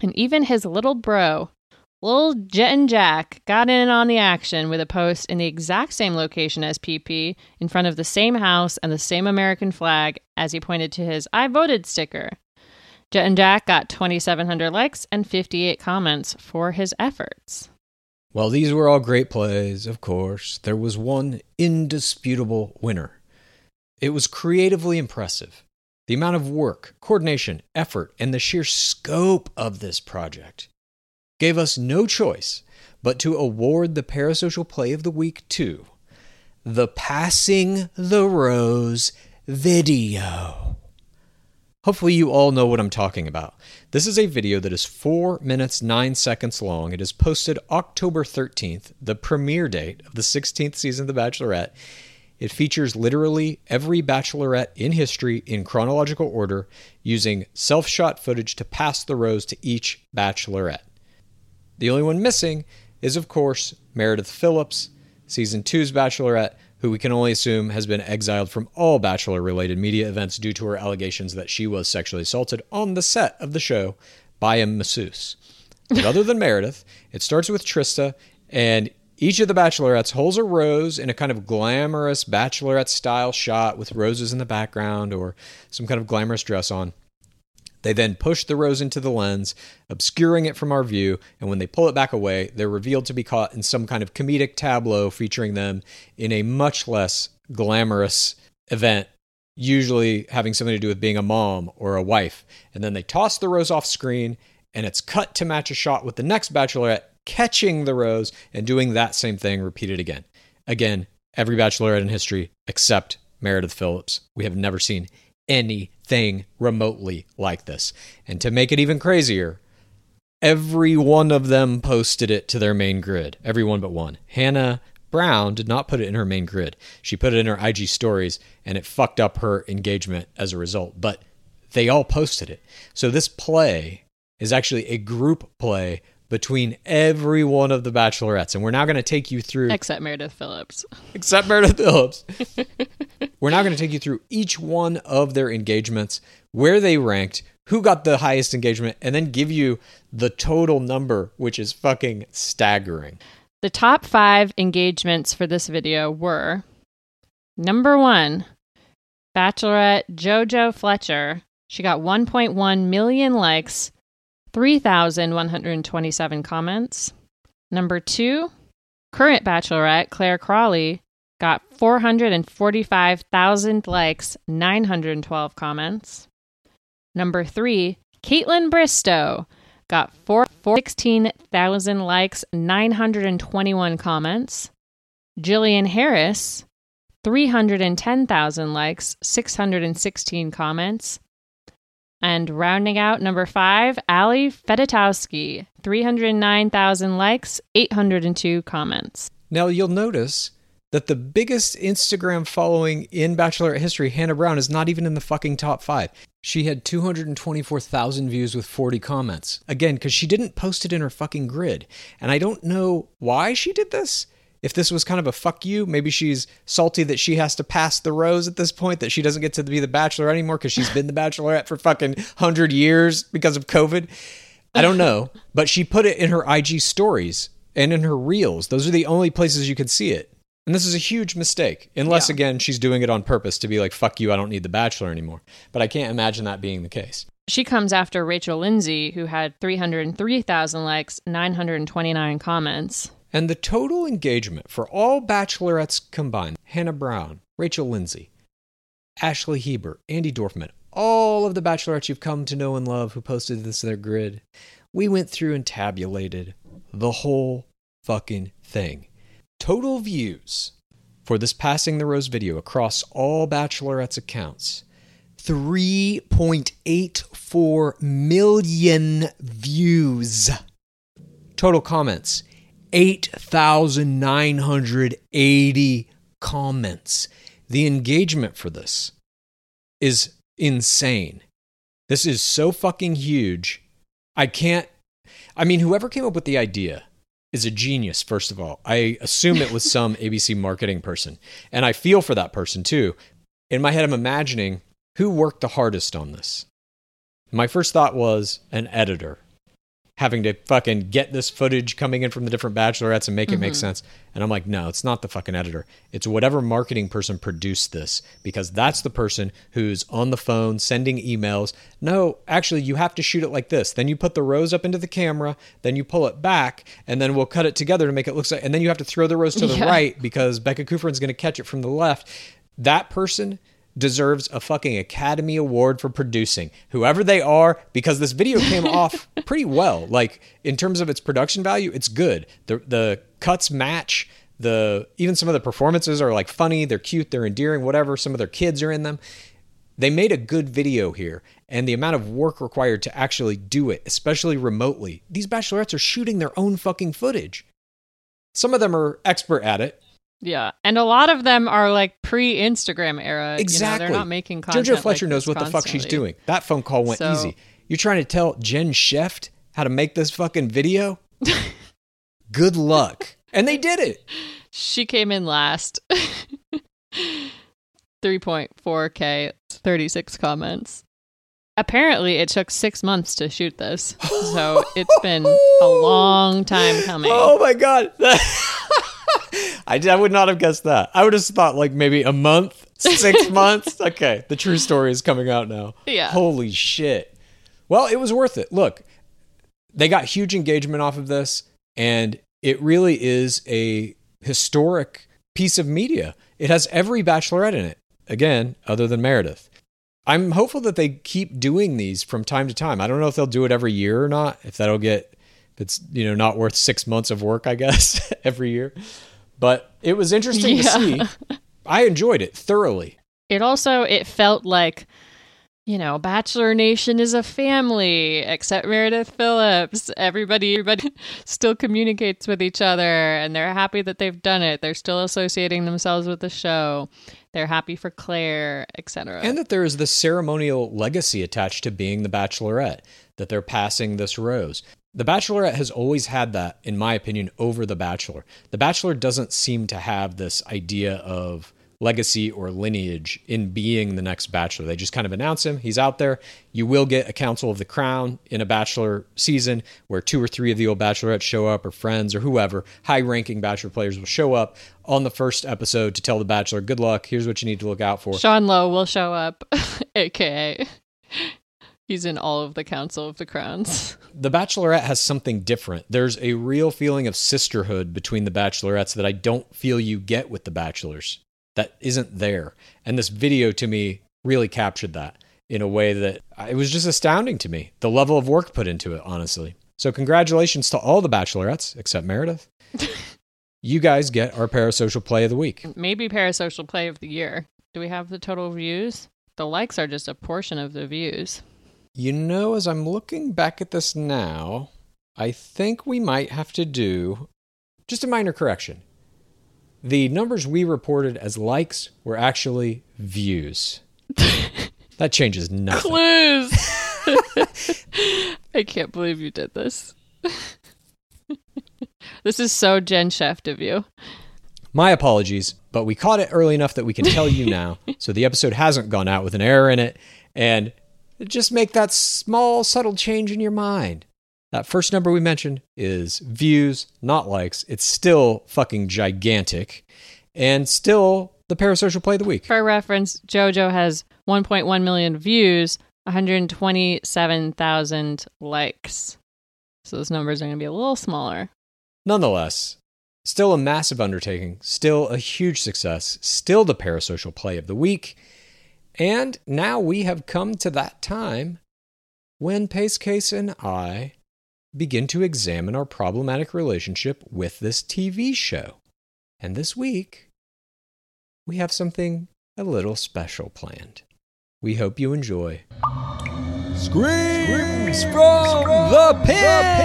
And even his little bro, little Jet and Jack, got in on the action with a post in the exact same location as PP, in front of the same house and the same American flag, as he pointed to his I voted sticker. Jet and Jack got 2,700 likes and 58 comments for his efforts. While these were all great plays, of course, there was one indisputable winner. It was creatively impressive the amount of work, coordination, effort, and the sheer scope of this project gave us no choice but to award the Parasocial Play of the Week to the Passing the Rose video. Hopefully, you all know what I'm talking about. This is a video that is 4 minutes 9 seconds long. It is posted October 13th, the premiere date of the 16th season of The Bachelorette. It features literally every bachelorette in history in chronological order, using self shot footage to pass the rose to each bachelorette. The only one missing is, of course, Meredith Phillips, season two's bachelorette, who we can only assume has been exiled from all bachelor related media events due to her allegations that she was sexually assaulted on the set of the show by a masseuse. But other than Meredith, it starts with Trista, and each of the bachelorettes holds a rose in a kind of glamorous bachelorette style shot with roses in the background or some kind of glamorous dress on. They then push the rose into the lens, obscuring it from our view, and when they pull it back away, they're revealed to be caught in some kind of comedic tableau featuring them in a much less glamorous event, usually having something to do with being a mom or a wife. And then they toss the rose off screen, and it's cut to match a shot with the next bachelorette catching the rose and doing that same thing repeated again. Again, every bachelorette in history except Meredith Phillips. We have never seen anything remotely like this. And to make it even crazier, every one of them posted it to their main grid. Everyone but one. Hannah Brown did not put it in her main grid. She put it in her IG stories and it fucked up her engagement as a result. But they all posted it. So this play is actually a group play between every one of the bachelorettes. And we're now going to take you through Except Meredith Phillips. except Meredith Phillips. We're now going to take you through each one of their engagements, where they ranked, who got the highest engagement, and then give you the total number, which is fucking staggering. The top five engagements for this video were number one, Bachelorette JoJo Fletcher. She got 1.1 million likes, 3,127 comments. Number two, current Bachelorette Clare Crawley got 445,000 likes, 912 comments. Number three, Kaitlyn Bristowe got 416,000 likes, 921 comments. Jillian Harris, 310,000 likes, 616 comments. And rounding out number five, Ali Fedotowsky, 309,000 likes, 802 comments. Now, you'll notice that the biggest Instagram following in Bachelorette history, Hannah Brown, is not even in the fucking top five. She had 224,000 views with 40 comments. Again, because she didn't post it in her fucking grid. And I don't know why she did this. If this was kind of a fuck you, maybe she's salty that she has to pass the rose at this point, that she doesn't get to be the bachelor anymore because she's been the bachelorette for fucking 100 years because of COVID. I don't know. But she put it in her IG stories and in her reels. Those are the only places you can see it. And this is a huge mistake, unless, Yeah. again, she's doing it on purpose to be like, fuck you, I don't need the bachelor anymore. But I can't imagine that being the case. She comes after Rachel Lindsay, who had 303,000 likes, 929 comments. And the total engagement for all bachelorettes combined Hannah Brown, Rachel Lindsay, Ashley Hebert, Andi Dorfman, all of the bachelorettes you've come to know and love who posted this to their grid, we went through and tabulated the whole fucking thing. Total views for this Passing the Rose video across all bachelorettes accounts 3.84 million views. Total comments 8,980 comments. The engagement for this is insane. This is so fucking huge. I can't. I mean, whoever came up with the idea is a genius, first of all. I assume it was some ABC marketing person. And I feel for that person too. In my head, I'm imagining who worked the hardest on this. My first thought was an editor having to fucking get this footage coming in from the different bachelorettes and make it make mm-hmm. sense. And I'm like, no, it's not the fucking editor. It's whatever marketing person produced this because that's the person who's on the phone sending emails. No, actually, you have to shoot it like this. Then you put the rose up into the camera, then you pull it back, and then we'll cut it together to make it look like, and then you have to throw the rose to the Yeah. right because Becca Kufrin's going to catch it from the left. That person deserves a fucking Academy Award for producing, whoever they are, because this video came off pretty well. Like in terms of its production value, it's good. The the cuts match. The even some of the performances are like funny, they're cute, they're endearing, whatever. Some of their kids are in them. They made a good video here, and the amount of work required to actually do it, especially remotely. These bachelorettes are shooting their own fucking footage. Some of them are expert at it, Yeah. And a lot of them are like pre Instagram era. You Exactly. know, they're not making content. JoJo Fletcher like knows what the fuck she's doing. That phone call went So- easy. You're trying to tell Jen Schefft how to make this fucking video? Good luck. And they did it. She came in last. 3.4K, 36 comments. Apparently, it took six months to shoot this. So it's been a long time coming. Oh my god. I, I would not have guessed that. I would have thought like maybe a month, six months. Okay, the true story is coming out now. Yeah. Holy shit. Well, it was worth it. Look, they got huge engagement off of this, and it really is a historic piece of media. It has every bachelorette in it. Again, other than Meredith. I'm hopeful that they keep doing these from time to time. I don't know if they'll do it every year or not. If that'll get, if it's you know not worth six months of work, I guess every year. But it was interesting to see. I enjoyed it thoroughly. It also it felt like you know, Bachelor Nation is a family, except Meredith Phillips. Everybody, everybody still communicates with each other, and they're happy that they've done it. They're still associating themselves with the show. They're happy for Clare, etc. And that there is this ceremonial legacy attached to being the Bachelorette, that they're passing this rose. The Bachelorette has always had that, in my opinion, over The Bachelor. The Bachelor doesn't seem to have this idea of legacy or lineage in being the next bachelor. They just kind of announce him. He's out there. You will get a Council of the Crown in a bachelor season where two or three of the old bachelorettes show up or friends or whoever, high ranking bachelor players will show up on the first episode to tell the bachelor, good luck. Here's what you need to look out for. Sean Lowe will show up, aka he's in all of the Council of the Crowns. The Bachelorette has something different. There's a real feeling of sisterhood between the bachelorettes that I don't feel you get with the bachelors that isn't there. And this video to me really captured that in a way that it was just astounding to me. The level of work put into it, honestly. So congratulations to all the bachelorettes except Meredith. you guys get our parasocial play of the week. Maybe parasocial play of the year. Do we have the total views? The likes are just a portion of the views. You know, as I'm looking back at this now, I think we might have to do just a minor correction. The numbers we reported as likes were actually views. that changes nothing. Clues. I can't believe you did this. this is so Jen Schefft of you. My apologies, but we caught it early enough that we can tell you now. so the episode hasn't gone out with an error in it. And just make that small, subtle change in your mind. That first number we mentioned is views, not likes. It's still fucking gigantic and still the parasocial play of the week. For reference, JoJo has 1.1 million views, 127,000 likes. So those numbers are going to be a little smaller. Nonetheless, still a massive undertaking, still a huge success, still the parasocial play of the week. And now we have come to that time when Pace Case and I begin to examine our problematic relationship with this TV show. And this week, we have something a little special planned. We hope you enjoy. Screams from the pit!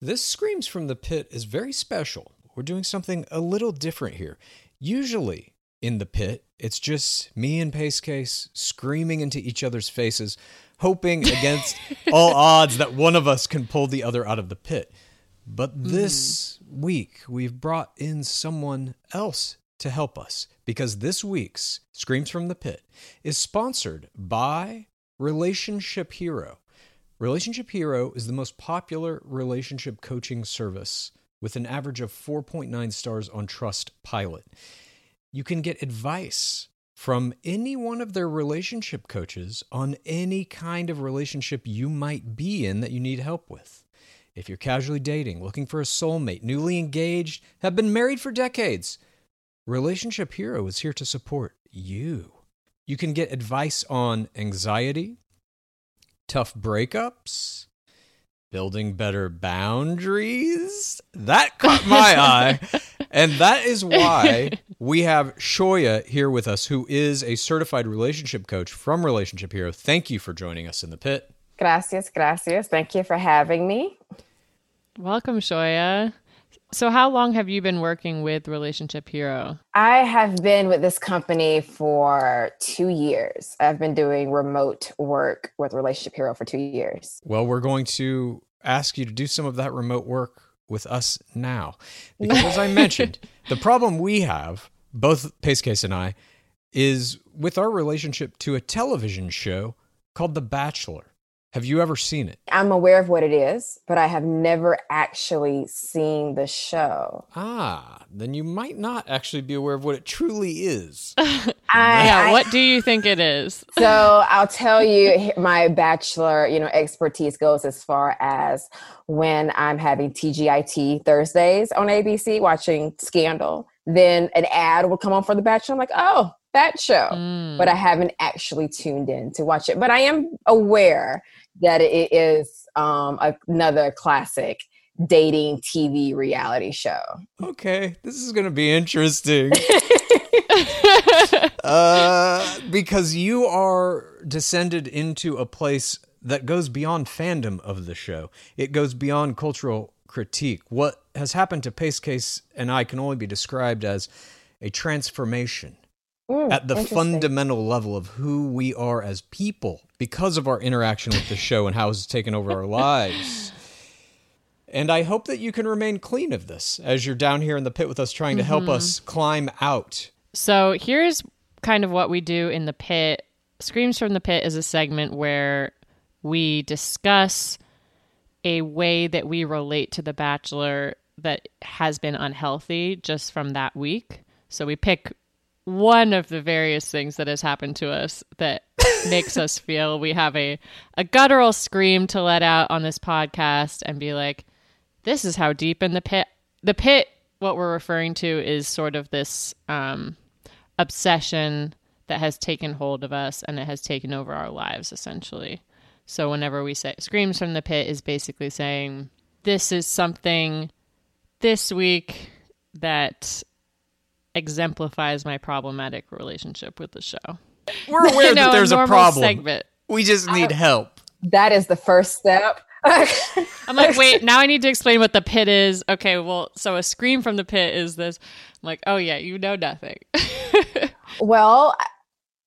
This Screams from the Pit is very special. We're doing something a little different here. Usually, in the pit, it's just me and Pace Case screaming into each other's faces hoping against all odds that one of us can pull the other out of the pit. But this mm. week, we've brought in someone else to help us because this week's Screams from the Pit is sponsored by Relationship Hero. Relationship Hero is the most popular relationship coaching service with an average of 4.9 stars on Trustpilot. You can get advice from any one of their relationship coaches on any kind of relationship you might be in that you need help with. If you're casually dating, looking for a soulmate, newly engaged, have been married for decades, Relationship Hero is here to support you. You can get advice on anxiety, tough breakups, building better boundaries. That caught my eye. And that is why we have Shoya here with us, who is a certified relationship coach from Relationship Hero. Thank you for joining us in the pit. Gracias, gracias. Thank you for having me. Welcome, Shoya. So, how long have you been working with Relationship Hero? I have been with this company for two years. I've been doing remote work with Relationship Hero for two years. Well, we're going to ask you to do some of that remote work with us now. Because, as I mentioned, the problem we have, both Pace Case and I, is with our relationship to a television show called The Bachelor. Have you ever seen it? I'm aware of what it is, but I have never actually seen the show. Ah, then you might not actually be aware of what it truly is. I, yeah, I, what do you think it is? so I'll tell you, my bachelor, you know, expertise goes as far as when I'm having TGIT Thursdays on ABC watching Scandal. Then an ad will come on for The Bachelor. I'm like, oh, that show. Mm. But I haven't actually tuned in to watch it. But I am aware that it is um, another classic dating TV reality show. Okay, this is going to be interesting. uh, because you are descended into a place that goes beyond fandom of the show. It goes beyond cultural critique. What has happened to Pace Case and I can only be described as a transformation Mm, at the fundamental level of who we are as people because of our interaction with the show and how it's taken over our lives. And I hope that you can remain clean of this as you're down here in the pit with us trying to help us climb out. So here's kind of what we do in the pit. Screams from the Pit is a segment where we discuss a way that we relate to The Bachelor that has been unhealthy just from that week. So we pick one of the various things that has happened to us that makes us feel we have a, a guttural scream to let out on this podcast and be like, this is how deep in the pit. The pit, what we're referring to, is sort of this um, obsession that has taken hold of us and it has taken over our lives, essentially. So whenever we say screams from the pit, is basically saying this is something this week that exemplifies my problematic relationship with the show. We're aware You know, that there's a normal problem. segment. We just need uh, help. That is the first step. I'm like, wait, now I need to explain what the pit is. Okay, well, so a scream from the pit is this. I'm like, oh yeah, you know nothing. Well,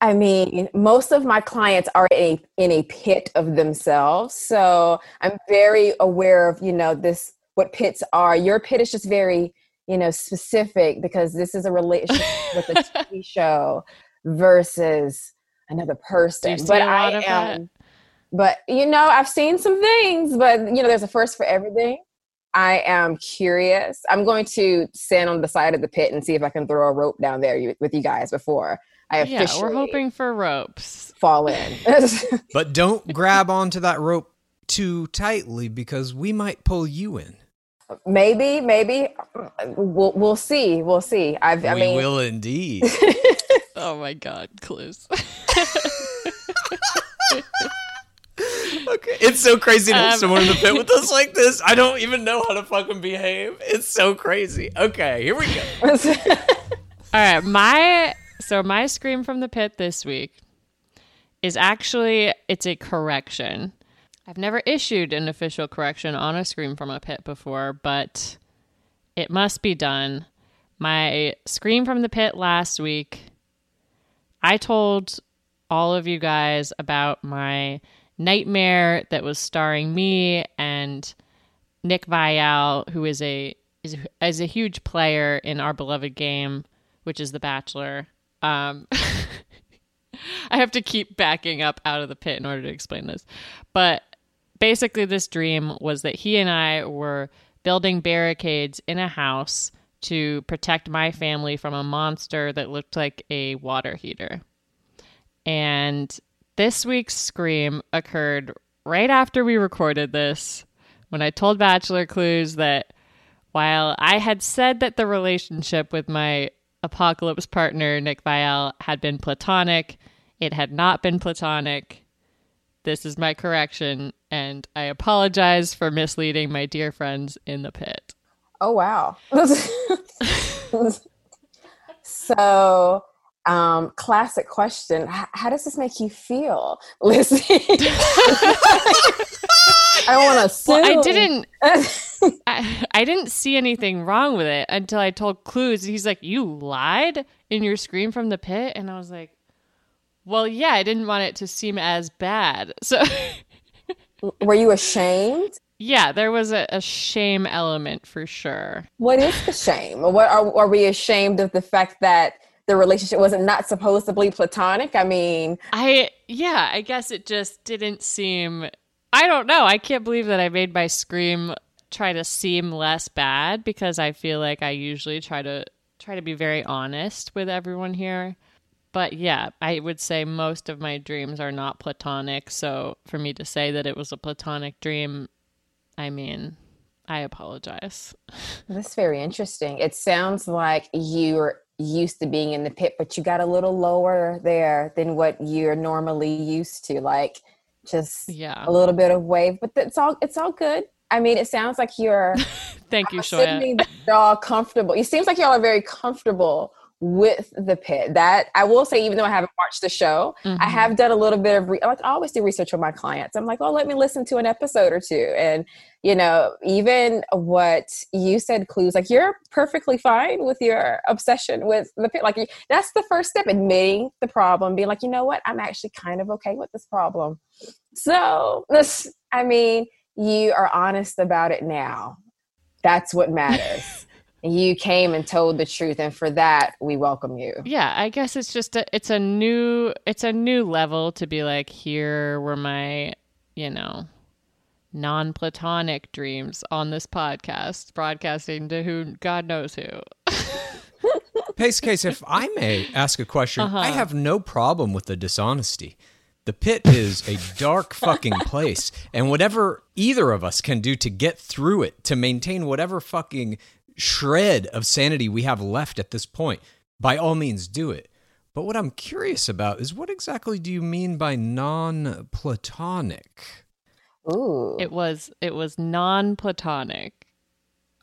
I mean, most of my clients are in a, in a pit of themselves. So I'm very aware of, you know, this, what pits are. Your pit is just very, you know, specific because this is a relationship with a TV show versus another person. but I of am, but you know, I've seen some things, but you know, there's a first for everything. I am curious. I'm going to stand on the side of the pit and see if I can throw a rope down there with you guys before I officially yeah, officially we're hoping for ropes. fall in. But don't grab onto that rope too tightly because we might pull you in. Maybe, maybe we'll we'll see. We'll see. I've, I we mean, will indeed. Oh my god, clues. okay. It's so crazy to have Um, someone in the pit with us like this. I don't even know how to fucking behave. It's so crazy. Okay, here we go. All right, my so my scream from the pit this week is actually it's a correction. I've never issued an official correction on a scream from a pit before, but it must be done. My scream from the pit last week, I told all of you guys about my nightmare that was starring me and Nick Viall, who is a is, is a huge player in our beloved game, which is The Bachelor. Um, I have to keep backing up out of the pit in order to explain this, but basically, this dream was that he and I were building barricades in a house to protect my family from a monster that looked like a water heater. And this week's scream occurred right after we recorded this when I told Bachelor Clues that while I had said that the relationship with my apocalypse partner, Nick Viall, had been platonic, it had not been platonic. This is my correction, and I apologize for misleading my dear friends in the pit. oh wow. so, um, classic question: H- How does this make you feel, Lizzie? I want to. Well, I didn't. I, I didn't see anything wrong with it until I told Clues. He's like, "You lied in your scream from the pit," and I was like, "Well, yeah, I didn't want it to seem as bad." So, Were you ashamed? yeah, there was a, a shame element for sure. What is the shame? What are, are we ashamed of the fact that the relationship wasn't not supposed to be platonic? I mean, I yeah, I guess it just didn't seem. I don't know. I can't believe that I made my scream try to seem less bad because I feel like I usually try to try to be very honest with everyone here. But yeah, I would say most of my dreams are not platonic. So for me to say that it was a platonic dream, I mean, I apologize. that's very interesting. It sounds like you're used to being in the pit, but you got a little lower there than what you're normally used to. Like just Yeah. a little bit of wave, but it's all it's all good. I mean, it sounds like you're Thank you, Shoya. you're all comfortable. It seems like y'all are very comfortable with the pit. That I will say, even though I haven't watched the show, I Mhm. have done a little bit of re- like I always do research on my clients. I'm like, oh, let me listen to an episode or two, and you know, even what you said, clues like you're perfectly fine with your obsession with the pit. Like that's the first step, admitting the problem, being like, you know what, I'm actually kind of okay with this problem. So this, I mean, you are honest about it now. That's what matters. You came and told the truth, and for that, we welcome you. Yeah, I guess it's just a it's a new it's a new level to be like here were my, you know, non-platonic dreams on this podcast, broadcasting to who God knows who. Pace case, if I may ask a question, Uh-huh. I have no problem with the dishonesty. The pit is a dark fucking place, and whatever either of us can do to get through it, to maintain whatever fucking shred of sanity we have left at this point, by all means do it. But what I'm curious about is what exactly do you mean by non platonic? Ooh. It was it was non-platonic.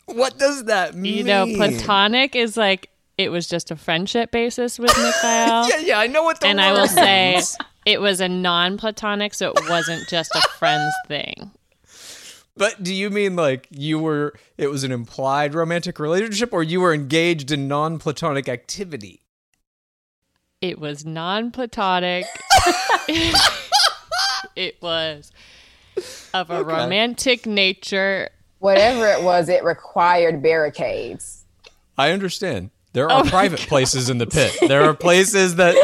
What does that mean? You know, platonic is like it was just a friendship basis with Mikhail. Yeah, yeah, I know what the and I will word say it was a non-platonic, so it wasn't just a friends thing. But do you mean like you were it was an implied romantic relationship or you were engaged in non-platonic activity? It was non-platonic. it was of a Okay. romantic nature. Whatever it was, it required barricades. I understand. There are Oh my private places in the pit. There are places that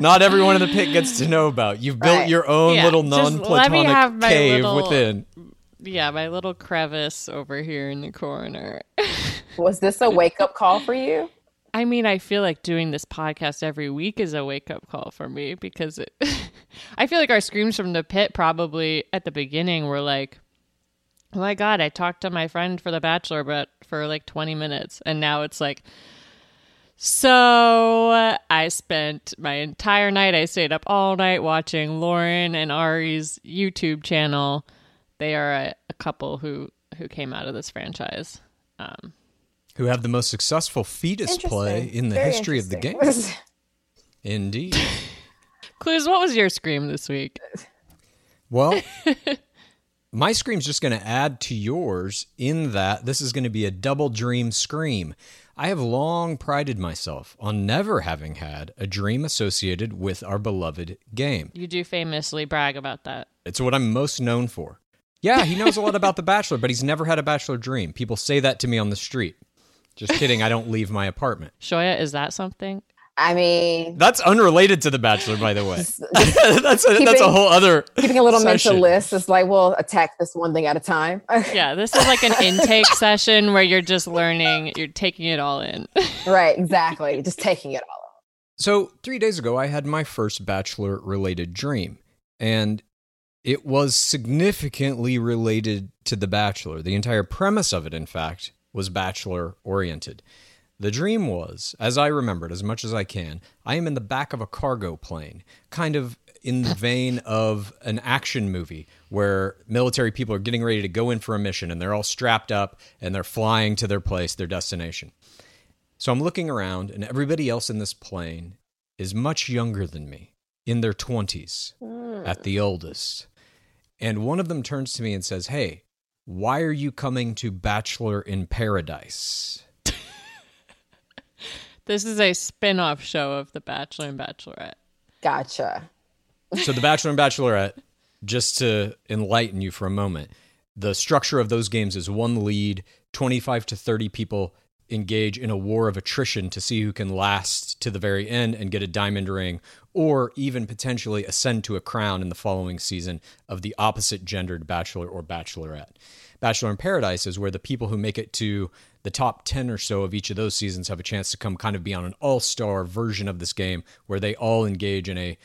not everyone in the pit gets to know about. You've built Right. your own Yeah, little just let me non-platonic cave little- within. Yeah, my little crevice over here in the corner. Was this a wake up call for you? I mean, I feel like doing this podcast every week is a wake up call for me because it, I feel like our screams from the pit probably at the beginning were like, oh my God, I talked to my friend for The Bachelor, but for like 20 minutes. And now it's like, so I spent my entire night, I stayed up all night watching Lauren and Arie's YouTube channel. They are a, a couple who, who came out of this franchise. Um, Who have the most successful fetus play in the Very history of the game. Indeed. Clues, what was your scream this week? Well, my scream's just going to add to yours in that this is going to be a double dream scream. I have long prided myself on never having had a dream associated with our beloved game. You do famously brag about that. It's what I'm most known for. Yeah, he knows a lot about The Bachelor, but he's never had a Bachelor dream. People say that to me on the street. Just kidding, I don't leave my apartment. Shoya, is that something? I mean, That's unrelated to The Bachelor, by the way. Just- that's, a, that's a whole other. keeping a little session. mental list is like, we'll attack this one thing at a time. Yeah, this is like an intake session where you're just learning, you're taking it all in. right, exactly. Just taking it all. In. So, three days ago, I had my first Bachelor related dream, and it was significantly related to The Bachelor. The entire premise of it, in fact, was Bachelor oriented. The dream was, as I remembered as much as I can, I am in the back of a cargo plane, kind of in the vein of an action movie where military people are getting ready to go in for a mission and they're all strapped up and they're flying to their place, their destination. So I'm looking around, and everybody else in this plane is much younger than me, in their 20s hmm. at the oldest. And one of them turns to me and says, Hey, why are you coming to Bachelor in Paradise? This is a spin off show of The Bachelor and Bachelorette. Gotcha. So, The Bachelor and Bachelorette, just to enlighten you for a moment, the structure of those games is one lead, 25 to 30 people engage in a war of attrition to see who can last to the very end and get a diamond ring, or even potentially ascend to a crown in the following season of the opposite gendered bachelor or bachelorette. Bachelor in Paradise is where the people who make it to the top 10 or so of each of those seasons have a chance to come kind of be on an all star version of this game where they all engage in a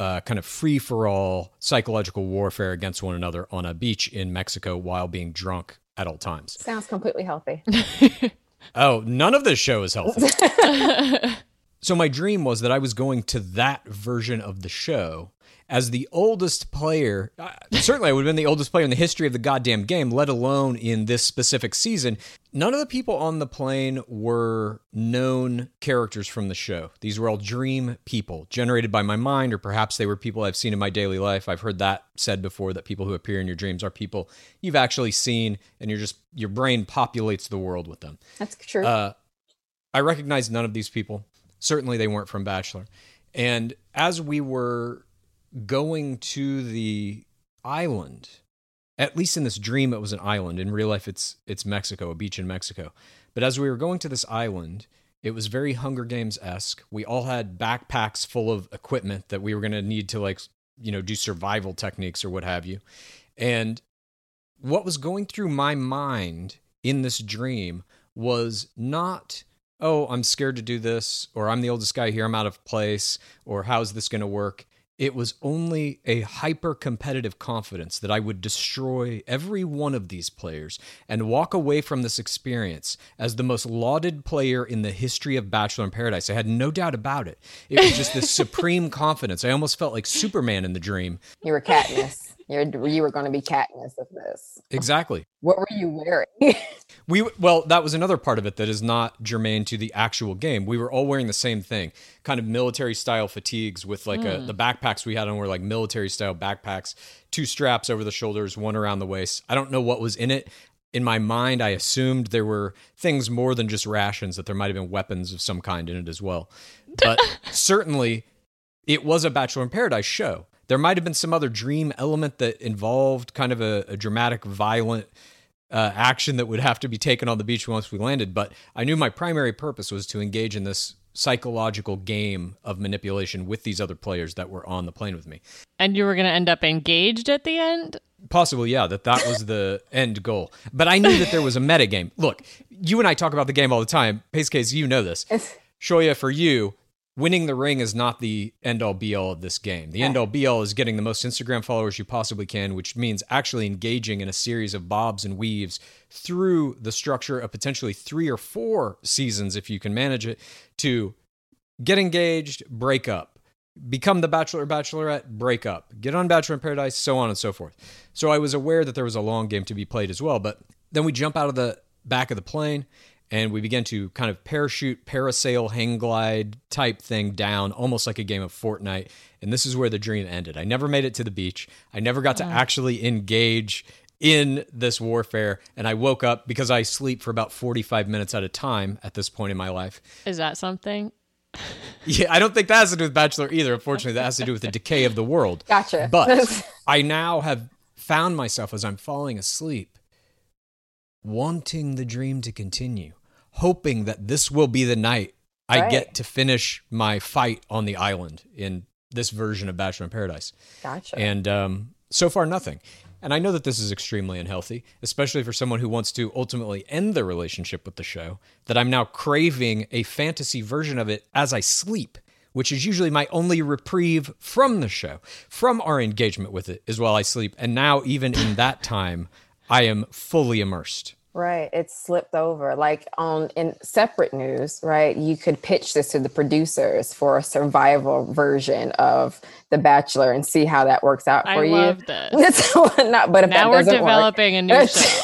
uh, kind of free for all psychological warfare against one another on a beach in Mexico while being drunk at all times. Sounds completely healthy. Oh, none of this show is healthy. so my dream was that I was going to that version of the show as the oldest player, uh, certainly I would have been the oldest player in the history of the goddamn game, let alone in this specific season. None of the people on the plane were known characters from the show. These were all dream people generated by my mind, or perhaps they were people I've seen in my daily life. I've heard that said before that people who appear in your dreams are people you've actually seen, and you're just your brain populates the world with them. That's true. Uh, I recognize none of these people. Certainly, they weren't from Bachelor. And as we were going to the island, at least in this dream, it was an island. In real life, it's it's Mexico, a beach in Mexico. But as we were going to this island, it was very Hunger Games esque. We all had backpacks full of equipment that we were going to need to like you know do survival techniques or what have you. And what was going through my mind in this dream was not oh, I'm scared to do this, or I'm the oldest guy here, I'm out of place, or how's this going to work? It was only a hyper competitive confidence that I would destroy every one of these players and walk away from this experience as the most lauded player in the history of Bachelor in Paradise. I had no doubt about it. It was just this supreme confidence. I almost felt like Superman in the dream. You were Katniss. You're, you were going to be Katniss of this. Exactly. What were you wearing? we well, that was another part of it that is not germane to the actual game. We were all wearing the same thing, kind of military style fatigues with like a, hmm. the backpacks we had on were like military style backpacks, two straps over the shoulders, one around the waist. I don't know what was in it. In my mind, I assumed there were things more than just rations, that there might have been weapons of some kind in it as well. But certainly, it was a Bachelor in Paradise show. There might have been some other dream element that involved kind of a, a dramatic, violent uh, action that would have to be taken on the beach once we landed. But I knew my primary purpose was to engage in this psychological game of manipulation with these other players that were on the plane with me. And you were going to end up engaged at the end? Possible, yeah, that that was the end goal. But I knew that there was a meta game. Look, you and I talk about the game all the time. Pace case, you know this. Shoya, for you, winning the ring is not the end all be all of this game. The end all be all is getting the most Instagram followers you possibly can, which means actually engaging in a series of bobs and weaves through the structure of potentially three or four seasons, if you can manage it, to get engaged, break up, become the bachelor or bachelorette, break up, get on Bachelor in Paradise, so on and so forth. So I was aware that there was a long game to be played as well. But then we jump out of the back of the plane and we began to kind of parachute, parasail, hang glide type thing down, almost like a game of Fortnite. And this is where the dream ended. I never made it to the beach. I never got to actually engage in this warfare. And I woke up because I sleep for about 45 minutes at a time at this point in my life. Is that something? Yeah, I don't think that has to do with Bachelor either. Unfortunately, that has to do with the decay of the world. Gotcha. But I now have found myself as I'm falling asleep, wanting the dream to continue, hoping that this will be the night I get to finish my fight on the island in this version of Bachelor in Paradise. Gotcha. And um, so far, nothing. And I know that this is extremely unhealthy, especially for someone who wants to ultimately end their relationship with the show, that I'm now craving a fantasy version of it as I sleep, which is usually my only reprieve from the show, from our engagement with it, is while I sleep. And now, even in that time, I am fully immersed. Right. It slipped over. Like on in separate news, right? You could pitch this to the producers for a survival version of The Bachelor and see how that works out I for you. I love this. Not, but if Now that we're doesn't work- developing a new show.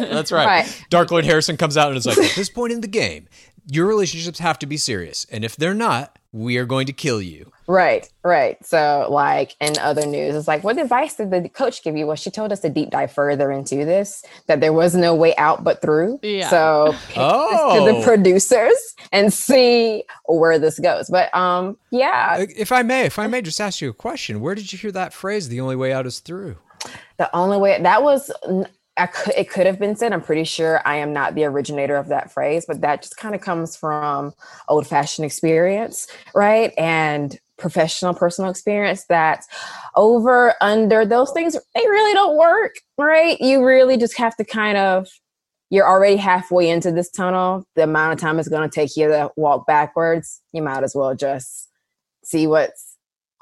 That's right. Right. Dark Lord Harrison comes out and is like, at this point in the game, your relationships have to be serious. And if they're not, we are going to kill you. Right, right. So, like in other news, it's like, what advice did the coach give you? Well, she told us to deep dive further into this, that there was no way out but through. Yeah. So, pitch this to Oh. the producers and see where this goes. But, um, yeah, If I may, if I may just ask you a question, where did you hear that phrase, the only way out is through? the only way that was I could, it could have been said. I'm pretty sure I am not the originator of that phrase, but that just kind of comes from old fashioned experience, right? And professional personal experience that over under those things they really don't work right you really just have to kind of you're already halfway into this tunnel the amount of time it's going to take you to walk backwards you might as well just see what's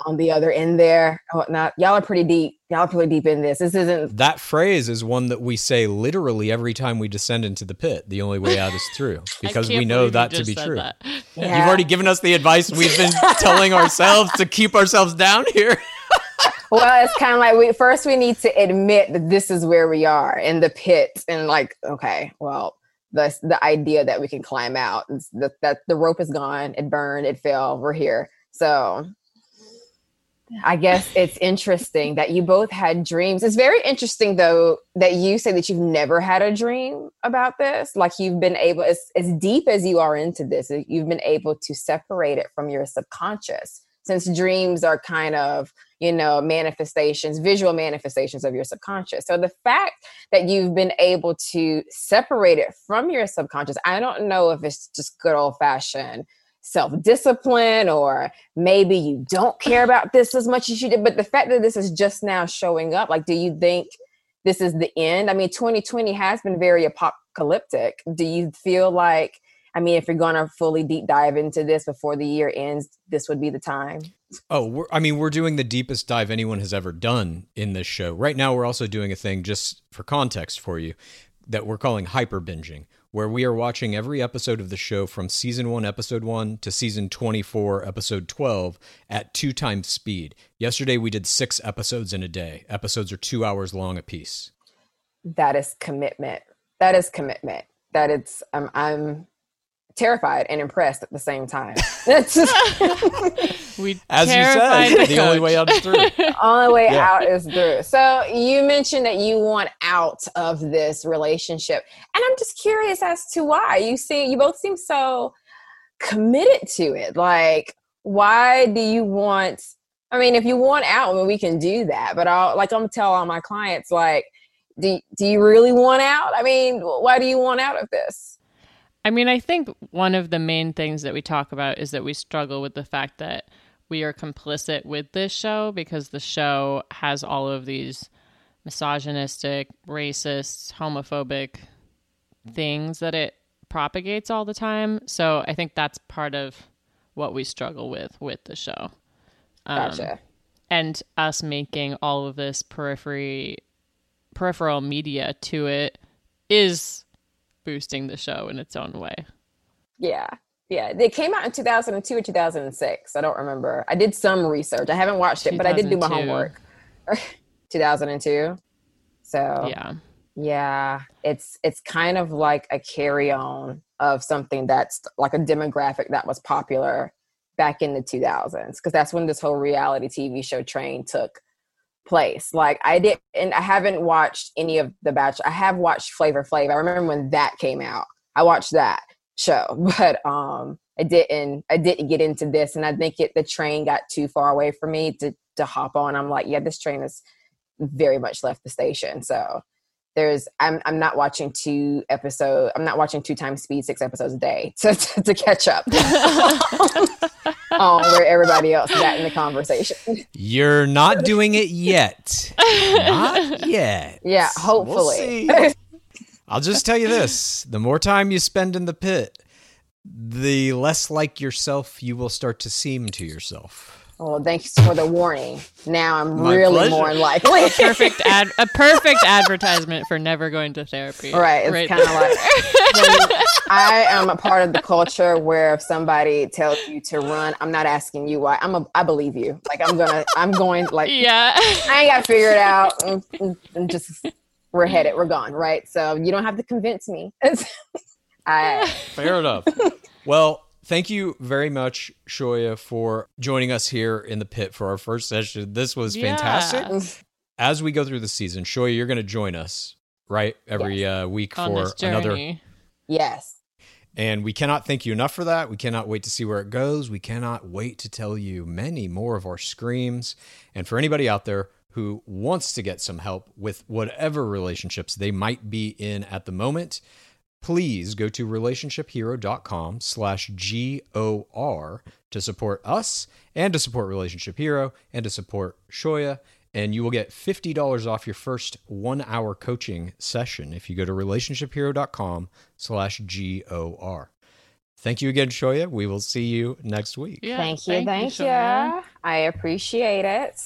on the other end there and whatnot y'all are pretty deep y'all are pretty deep in this this isn't That phrase is one that we say literally every time we descend into the pit. The only way out is through, because we know that to be true. that. You've already given us the advice we've been telling ourselves to keep ourselves down here. well, it's kind of like we first we need to admit that this is where we are in the pit, and like, okay, well, the the idea that we can climb out, that that the rope is gone, it burned, it fell, we're here. So I guess it's interesting that you both had dreams. It's very interesting though that you say that you've never had a dream about this. Like you've been able as, as deep as you are into this, you've been able to separate it from your subconscious. Since dreams are kind of, you know, manifestations, visual manifestations of your subconscious. So the fact that you've been able to separate it from your subconscious, I don't know if it's just good old fashioned self discipline, or maybe you don't care about this as much as you did. But the fact that this is just now showing up, like, do you think this is the end? I mean, 2020 has been very apocalyptic. Do you feel like, I mean, if you're going to fully deep dive into this before the year ends, this would be the time? Oh, I mean, we're doing the deepest dive anyone has ever done in this show. Right now, we're also doing a thing just for context for you that we're calling hyper binging where we are watching every episode of the show from season 1 episode 1 to season 24 episode 12 at two times speed. Yesterday we did 6 episodes in a day. Episodes are 2 hours long apiece. That is commitment. That is commitment. That it's um, I'm terrified and impressed at the same time. we as you said, the, the only way out is through. only way yeah. out is through. So you mentioned that you want out of this relationship, and I'm just curious as to why. You see, you both seem so committed to it. Like, why do you want? I mean, if you want out, I mean, we can do that. But I'll like I'm tell all my clients like. Do, do you really want out? I mean, why do you want out of this? I mean, I think one of the main things that we talk about is that we struggle with the fact that we are complicit with this show because the show has all of these misogynistic, racist, homophobic things that it propagates all the time. So I think that's part of what we struggle with with the show. Um, gotcha. And us making all of this periphery peripheral media to it is boosting the show in its own way. Yeah. Yeah, it came out in 2002 or 2006. I don't remember. I did some research. I haven't watched it, but I did do my homework. 2002. So Yeah. Yeah, it's it's kind of like a carry on of something that's like a demographic that was popular back in the 2000s because that's when this whole reality TV show train took place. Like I did, and I haven't watched any of the Bachelor. I have watched Flavor Flav. I remember when that came out. I watched that show, but um, I didn't. I didn't get into this, and I think it the train got too far away for me to to hop on. I'm like, yeah, this train has very much left the station. So there's I'm I'm not watching two episode I'm not watching two times speed six episodes a day to to, to catch up on um, where everybody else is at in the conversation. You're not doing it yet. not yet. Yeah, hopefully. We'll I'll just tell you this: the more time you spend in the pit, the less like yourself you will start to seem to yourself. Well, thanks for the warning. Now I'm My really pleasure. more likely. a perfect ad, a perfect advertisement for never going to therapy. Right. It's right kind of like I am a part of the culture where if somebody tells you to run, I'm not asking you why. I'm a, I believe you. Like I'm gonna, I'm going. Like yeah, I ain't got to figure it out. And, and, and just we're headed, we're gone. Right. So you don't have to convince me. I fair enough. Well, Thank you very much, Shoya, for joining us here in the pit for our first session. This was yeah. fantastic. As we go through the season, Shoya, you're going to join us, right? Every yes. uh, week On for another. Yes. And we cannot thank you enough for that. We cannot wait to see where it goes. We cannot wait to tell you many more of our screams. And for anybody out there who wants to get some help with whatever relationships they might be in at the moment, please go to relationshiphero.com slash G-O-R to support us and to support Relationship Hero and to support Shoya. And you will get $50 off your first one hour coaching session if you go to relationshiphero.com slash G-O-R. Thank you again, Shoya. We will see you next week. Yeah, thank you. Thank, thank you. you. I appreciate it.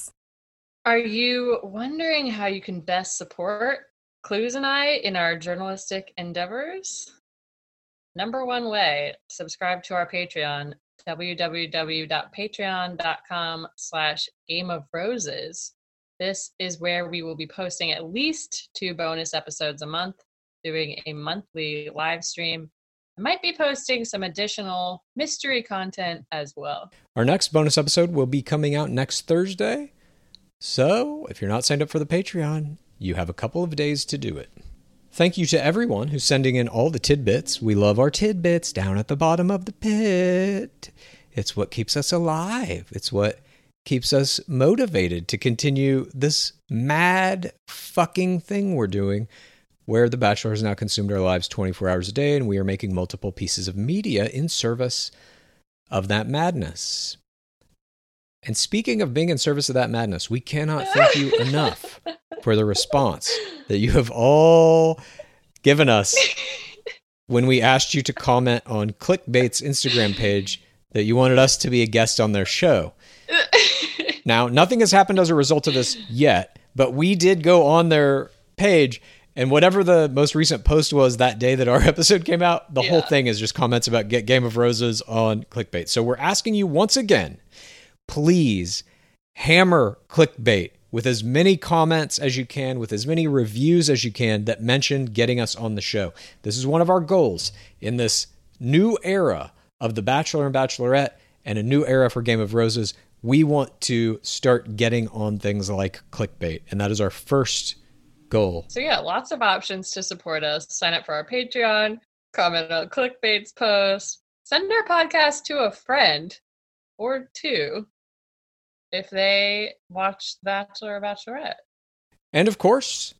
Are you wondering how you can best support Clues and I in our journalistic endeavors? Number one way, subscribe to our Patreon, www.patreon.com slash game of roses. This is where we will be posting at least two bonus episodes a month, doing a monthly live stream. I might be posting some additional mystery content as well. Our next bonus episode will be coming out next Thursday. So, if you're not signed up for the Patreon, you have a couple of days to do it. Thank you to everyone who's sending in all the tidbits. We love our tidbits down at the bottom of the pit. It's what keeps us alive. It's what keeps us motivated to continue this mad fucking thing we're doing where The Bachelor has now consumed our lives 24 hours a day and we are making multiple pieces of media in service of that madness. And speaking of being in service of that madness, we cannot thank you enough for the response that you have all given us when we asked you to comment on Clickbait's Instagram page that you wanted us to be a guest on their show. now, nothing has happened as a result of this yet, but we did go on their page and whatever the most recent post was that day that our episode came out, the yeah. whole thing is just comments about Get Game of Roses on clickbait. So we're asking you once again, please hammer clickbait with as many comments as you can, with as many reviews as you can that mention getting us on the show. This is one of our goals in this new era of The Bachelor and Bachelorette and a new era for Game of Roses. We want to start getting on things like clickbait, and that is our first goal. So yeah, lots of options to support us. Sign up for our Patreon, comment on clickbait's post, send our podcast to a friend or two if they watch Bachelor or Bachelorette. And of course,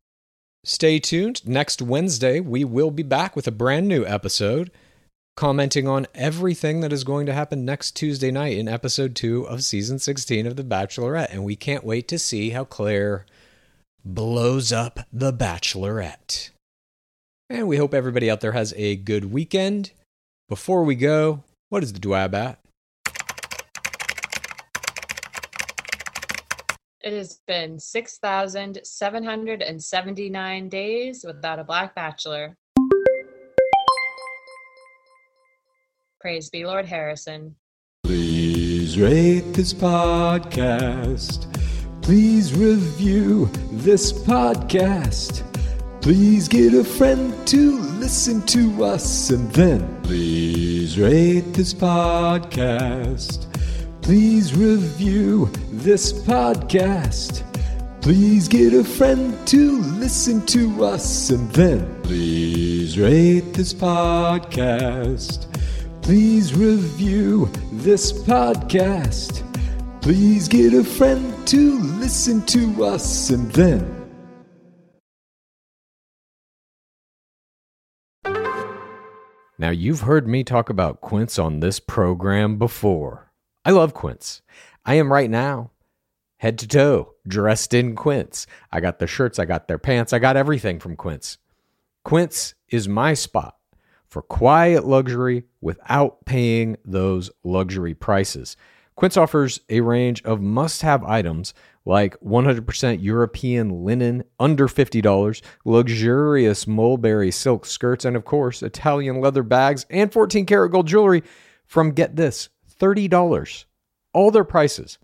stay tuned. Next Wednesday, we will be back with a brand new episode commenting on everything that is going to happen next Tuesday night in episode two of season 16 of The Bachelorette. And we can't wait to see how Clare blows up The Bachelorette. And we hope everybody out there has a good weekend. Before we go, what is the Dwab at? It has been 6,779 days without a Black Bachelor. Praise be Lord Harrison. Please rate this podcast Please review this podcast. Please get a friend to listen to us and then please rate this podcast. Please review this podcast. Please get a friend to listen to us and then please rate this podcast. Please review this podcast. Please get a friend to listen to us and then. Now, you've heard me talk about Quince on this program before. I love Quince. I am right now, head to toe, dressed in Quince. I got the shirts, I got their pants, I got everything from Quince. Quince is my spot for quiet luxury without paying those luxury prices. Quince offers a range of must have items like 100% European linen under $50, luxurious mulberry silk skirts, and of course, Italian leather bags and 14 karat gold jewelry from get this $30. All their prices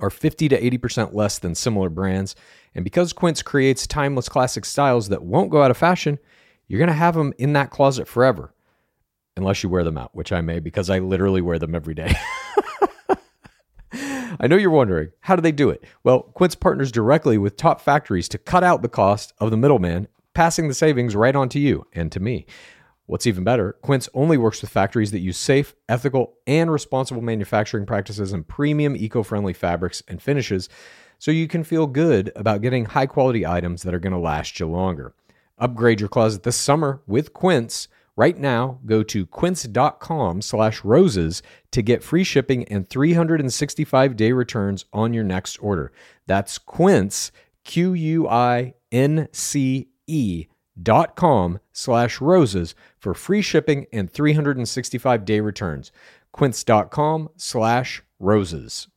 are 50 to 80% less than similar brands. And because Quince creates timeless classic styles that won't go out of fashion, you're going to have them in that closet forever. Unless you wear them out, which I may because I literally wear them every day. I know you're wondering, how do they do it? Well, Quince partners directly with top factories to cut out the cost of the middleman, passing the savings right on to you and to me. What's even better, Quince only works with factories that use safe, ethical, and responsible manufacturing practices and premium eco friendly fabrics and finishes so you can feel good about getting high quality items that are going to last you longer. Upgrade your closet this summer with Quince. Right now, go to quince.com slash roses to get free shipping and 365-day returns on your next order. That's quince, Q-U-I-N-C-E dot com slash roses for free shipping and 365-day returns. quince.com slash roses.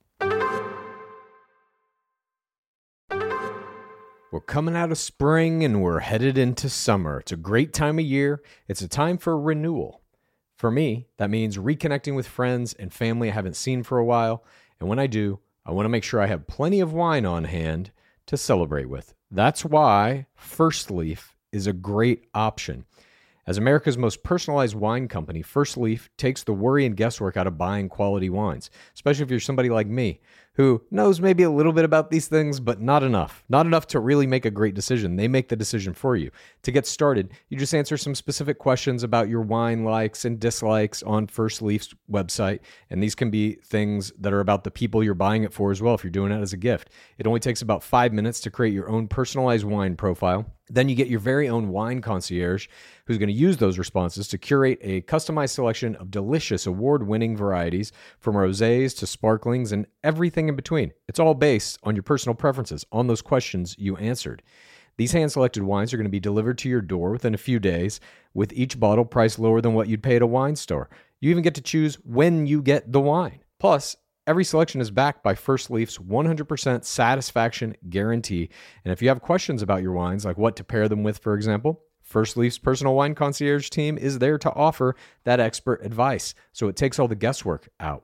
We're coming out of spring and we're headed into summer. It's a great time of year. It's a time for renewal. For me, that means reconnecting with friends and family I haven't seen for a while. And when I do, I want to make sure I have plenty of wine on hand to celebrate with. That's why First Leaf is a great option. As America's most personalized wine company, First Leaf takes the worry and guesswork out of buying quality wines, especially if you're somebody like me who knows maybe a little bit about these things, but not enough. Not enough to really make a great decision. They make the decision for you. To get started, you just answer some specific questions about your wine likes and dislikes on First Leaf's website. And these can be things that are about the people you're buying it for as well, if you're doing it as a gift. It only takes about five minutes to create your own personalized wine profile. Then you get your very own wine concierge who's going to use those responses to curate a customized selection of delicious award winning varieties from rosés to sparklings and everything in between. It's all based on your personal preferences, on those questions you answered. These hand selected wines are going to be delivered to your door within a few days, with each bottle priced lower than what you'd pay at a wine store. You even get to choose when you get the wine. Plus, Every selection is backed by First Leaf's 100% satisfaction guarantee. And if you have questions about your wines, like what to pair them with, for example, First Leaf's personal wine concierge team is there to offer that expert advice. So it takes all the guesswork out.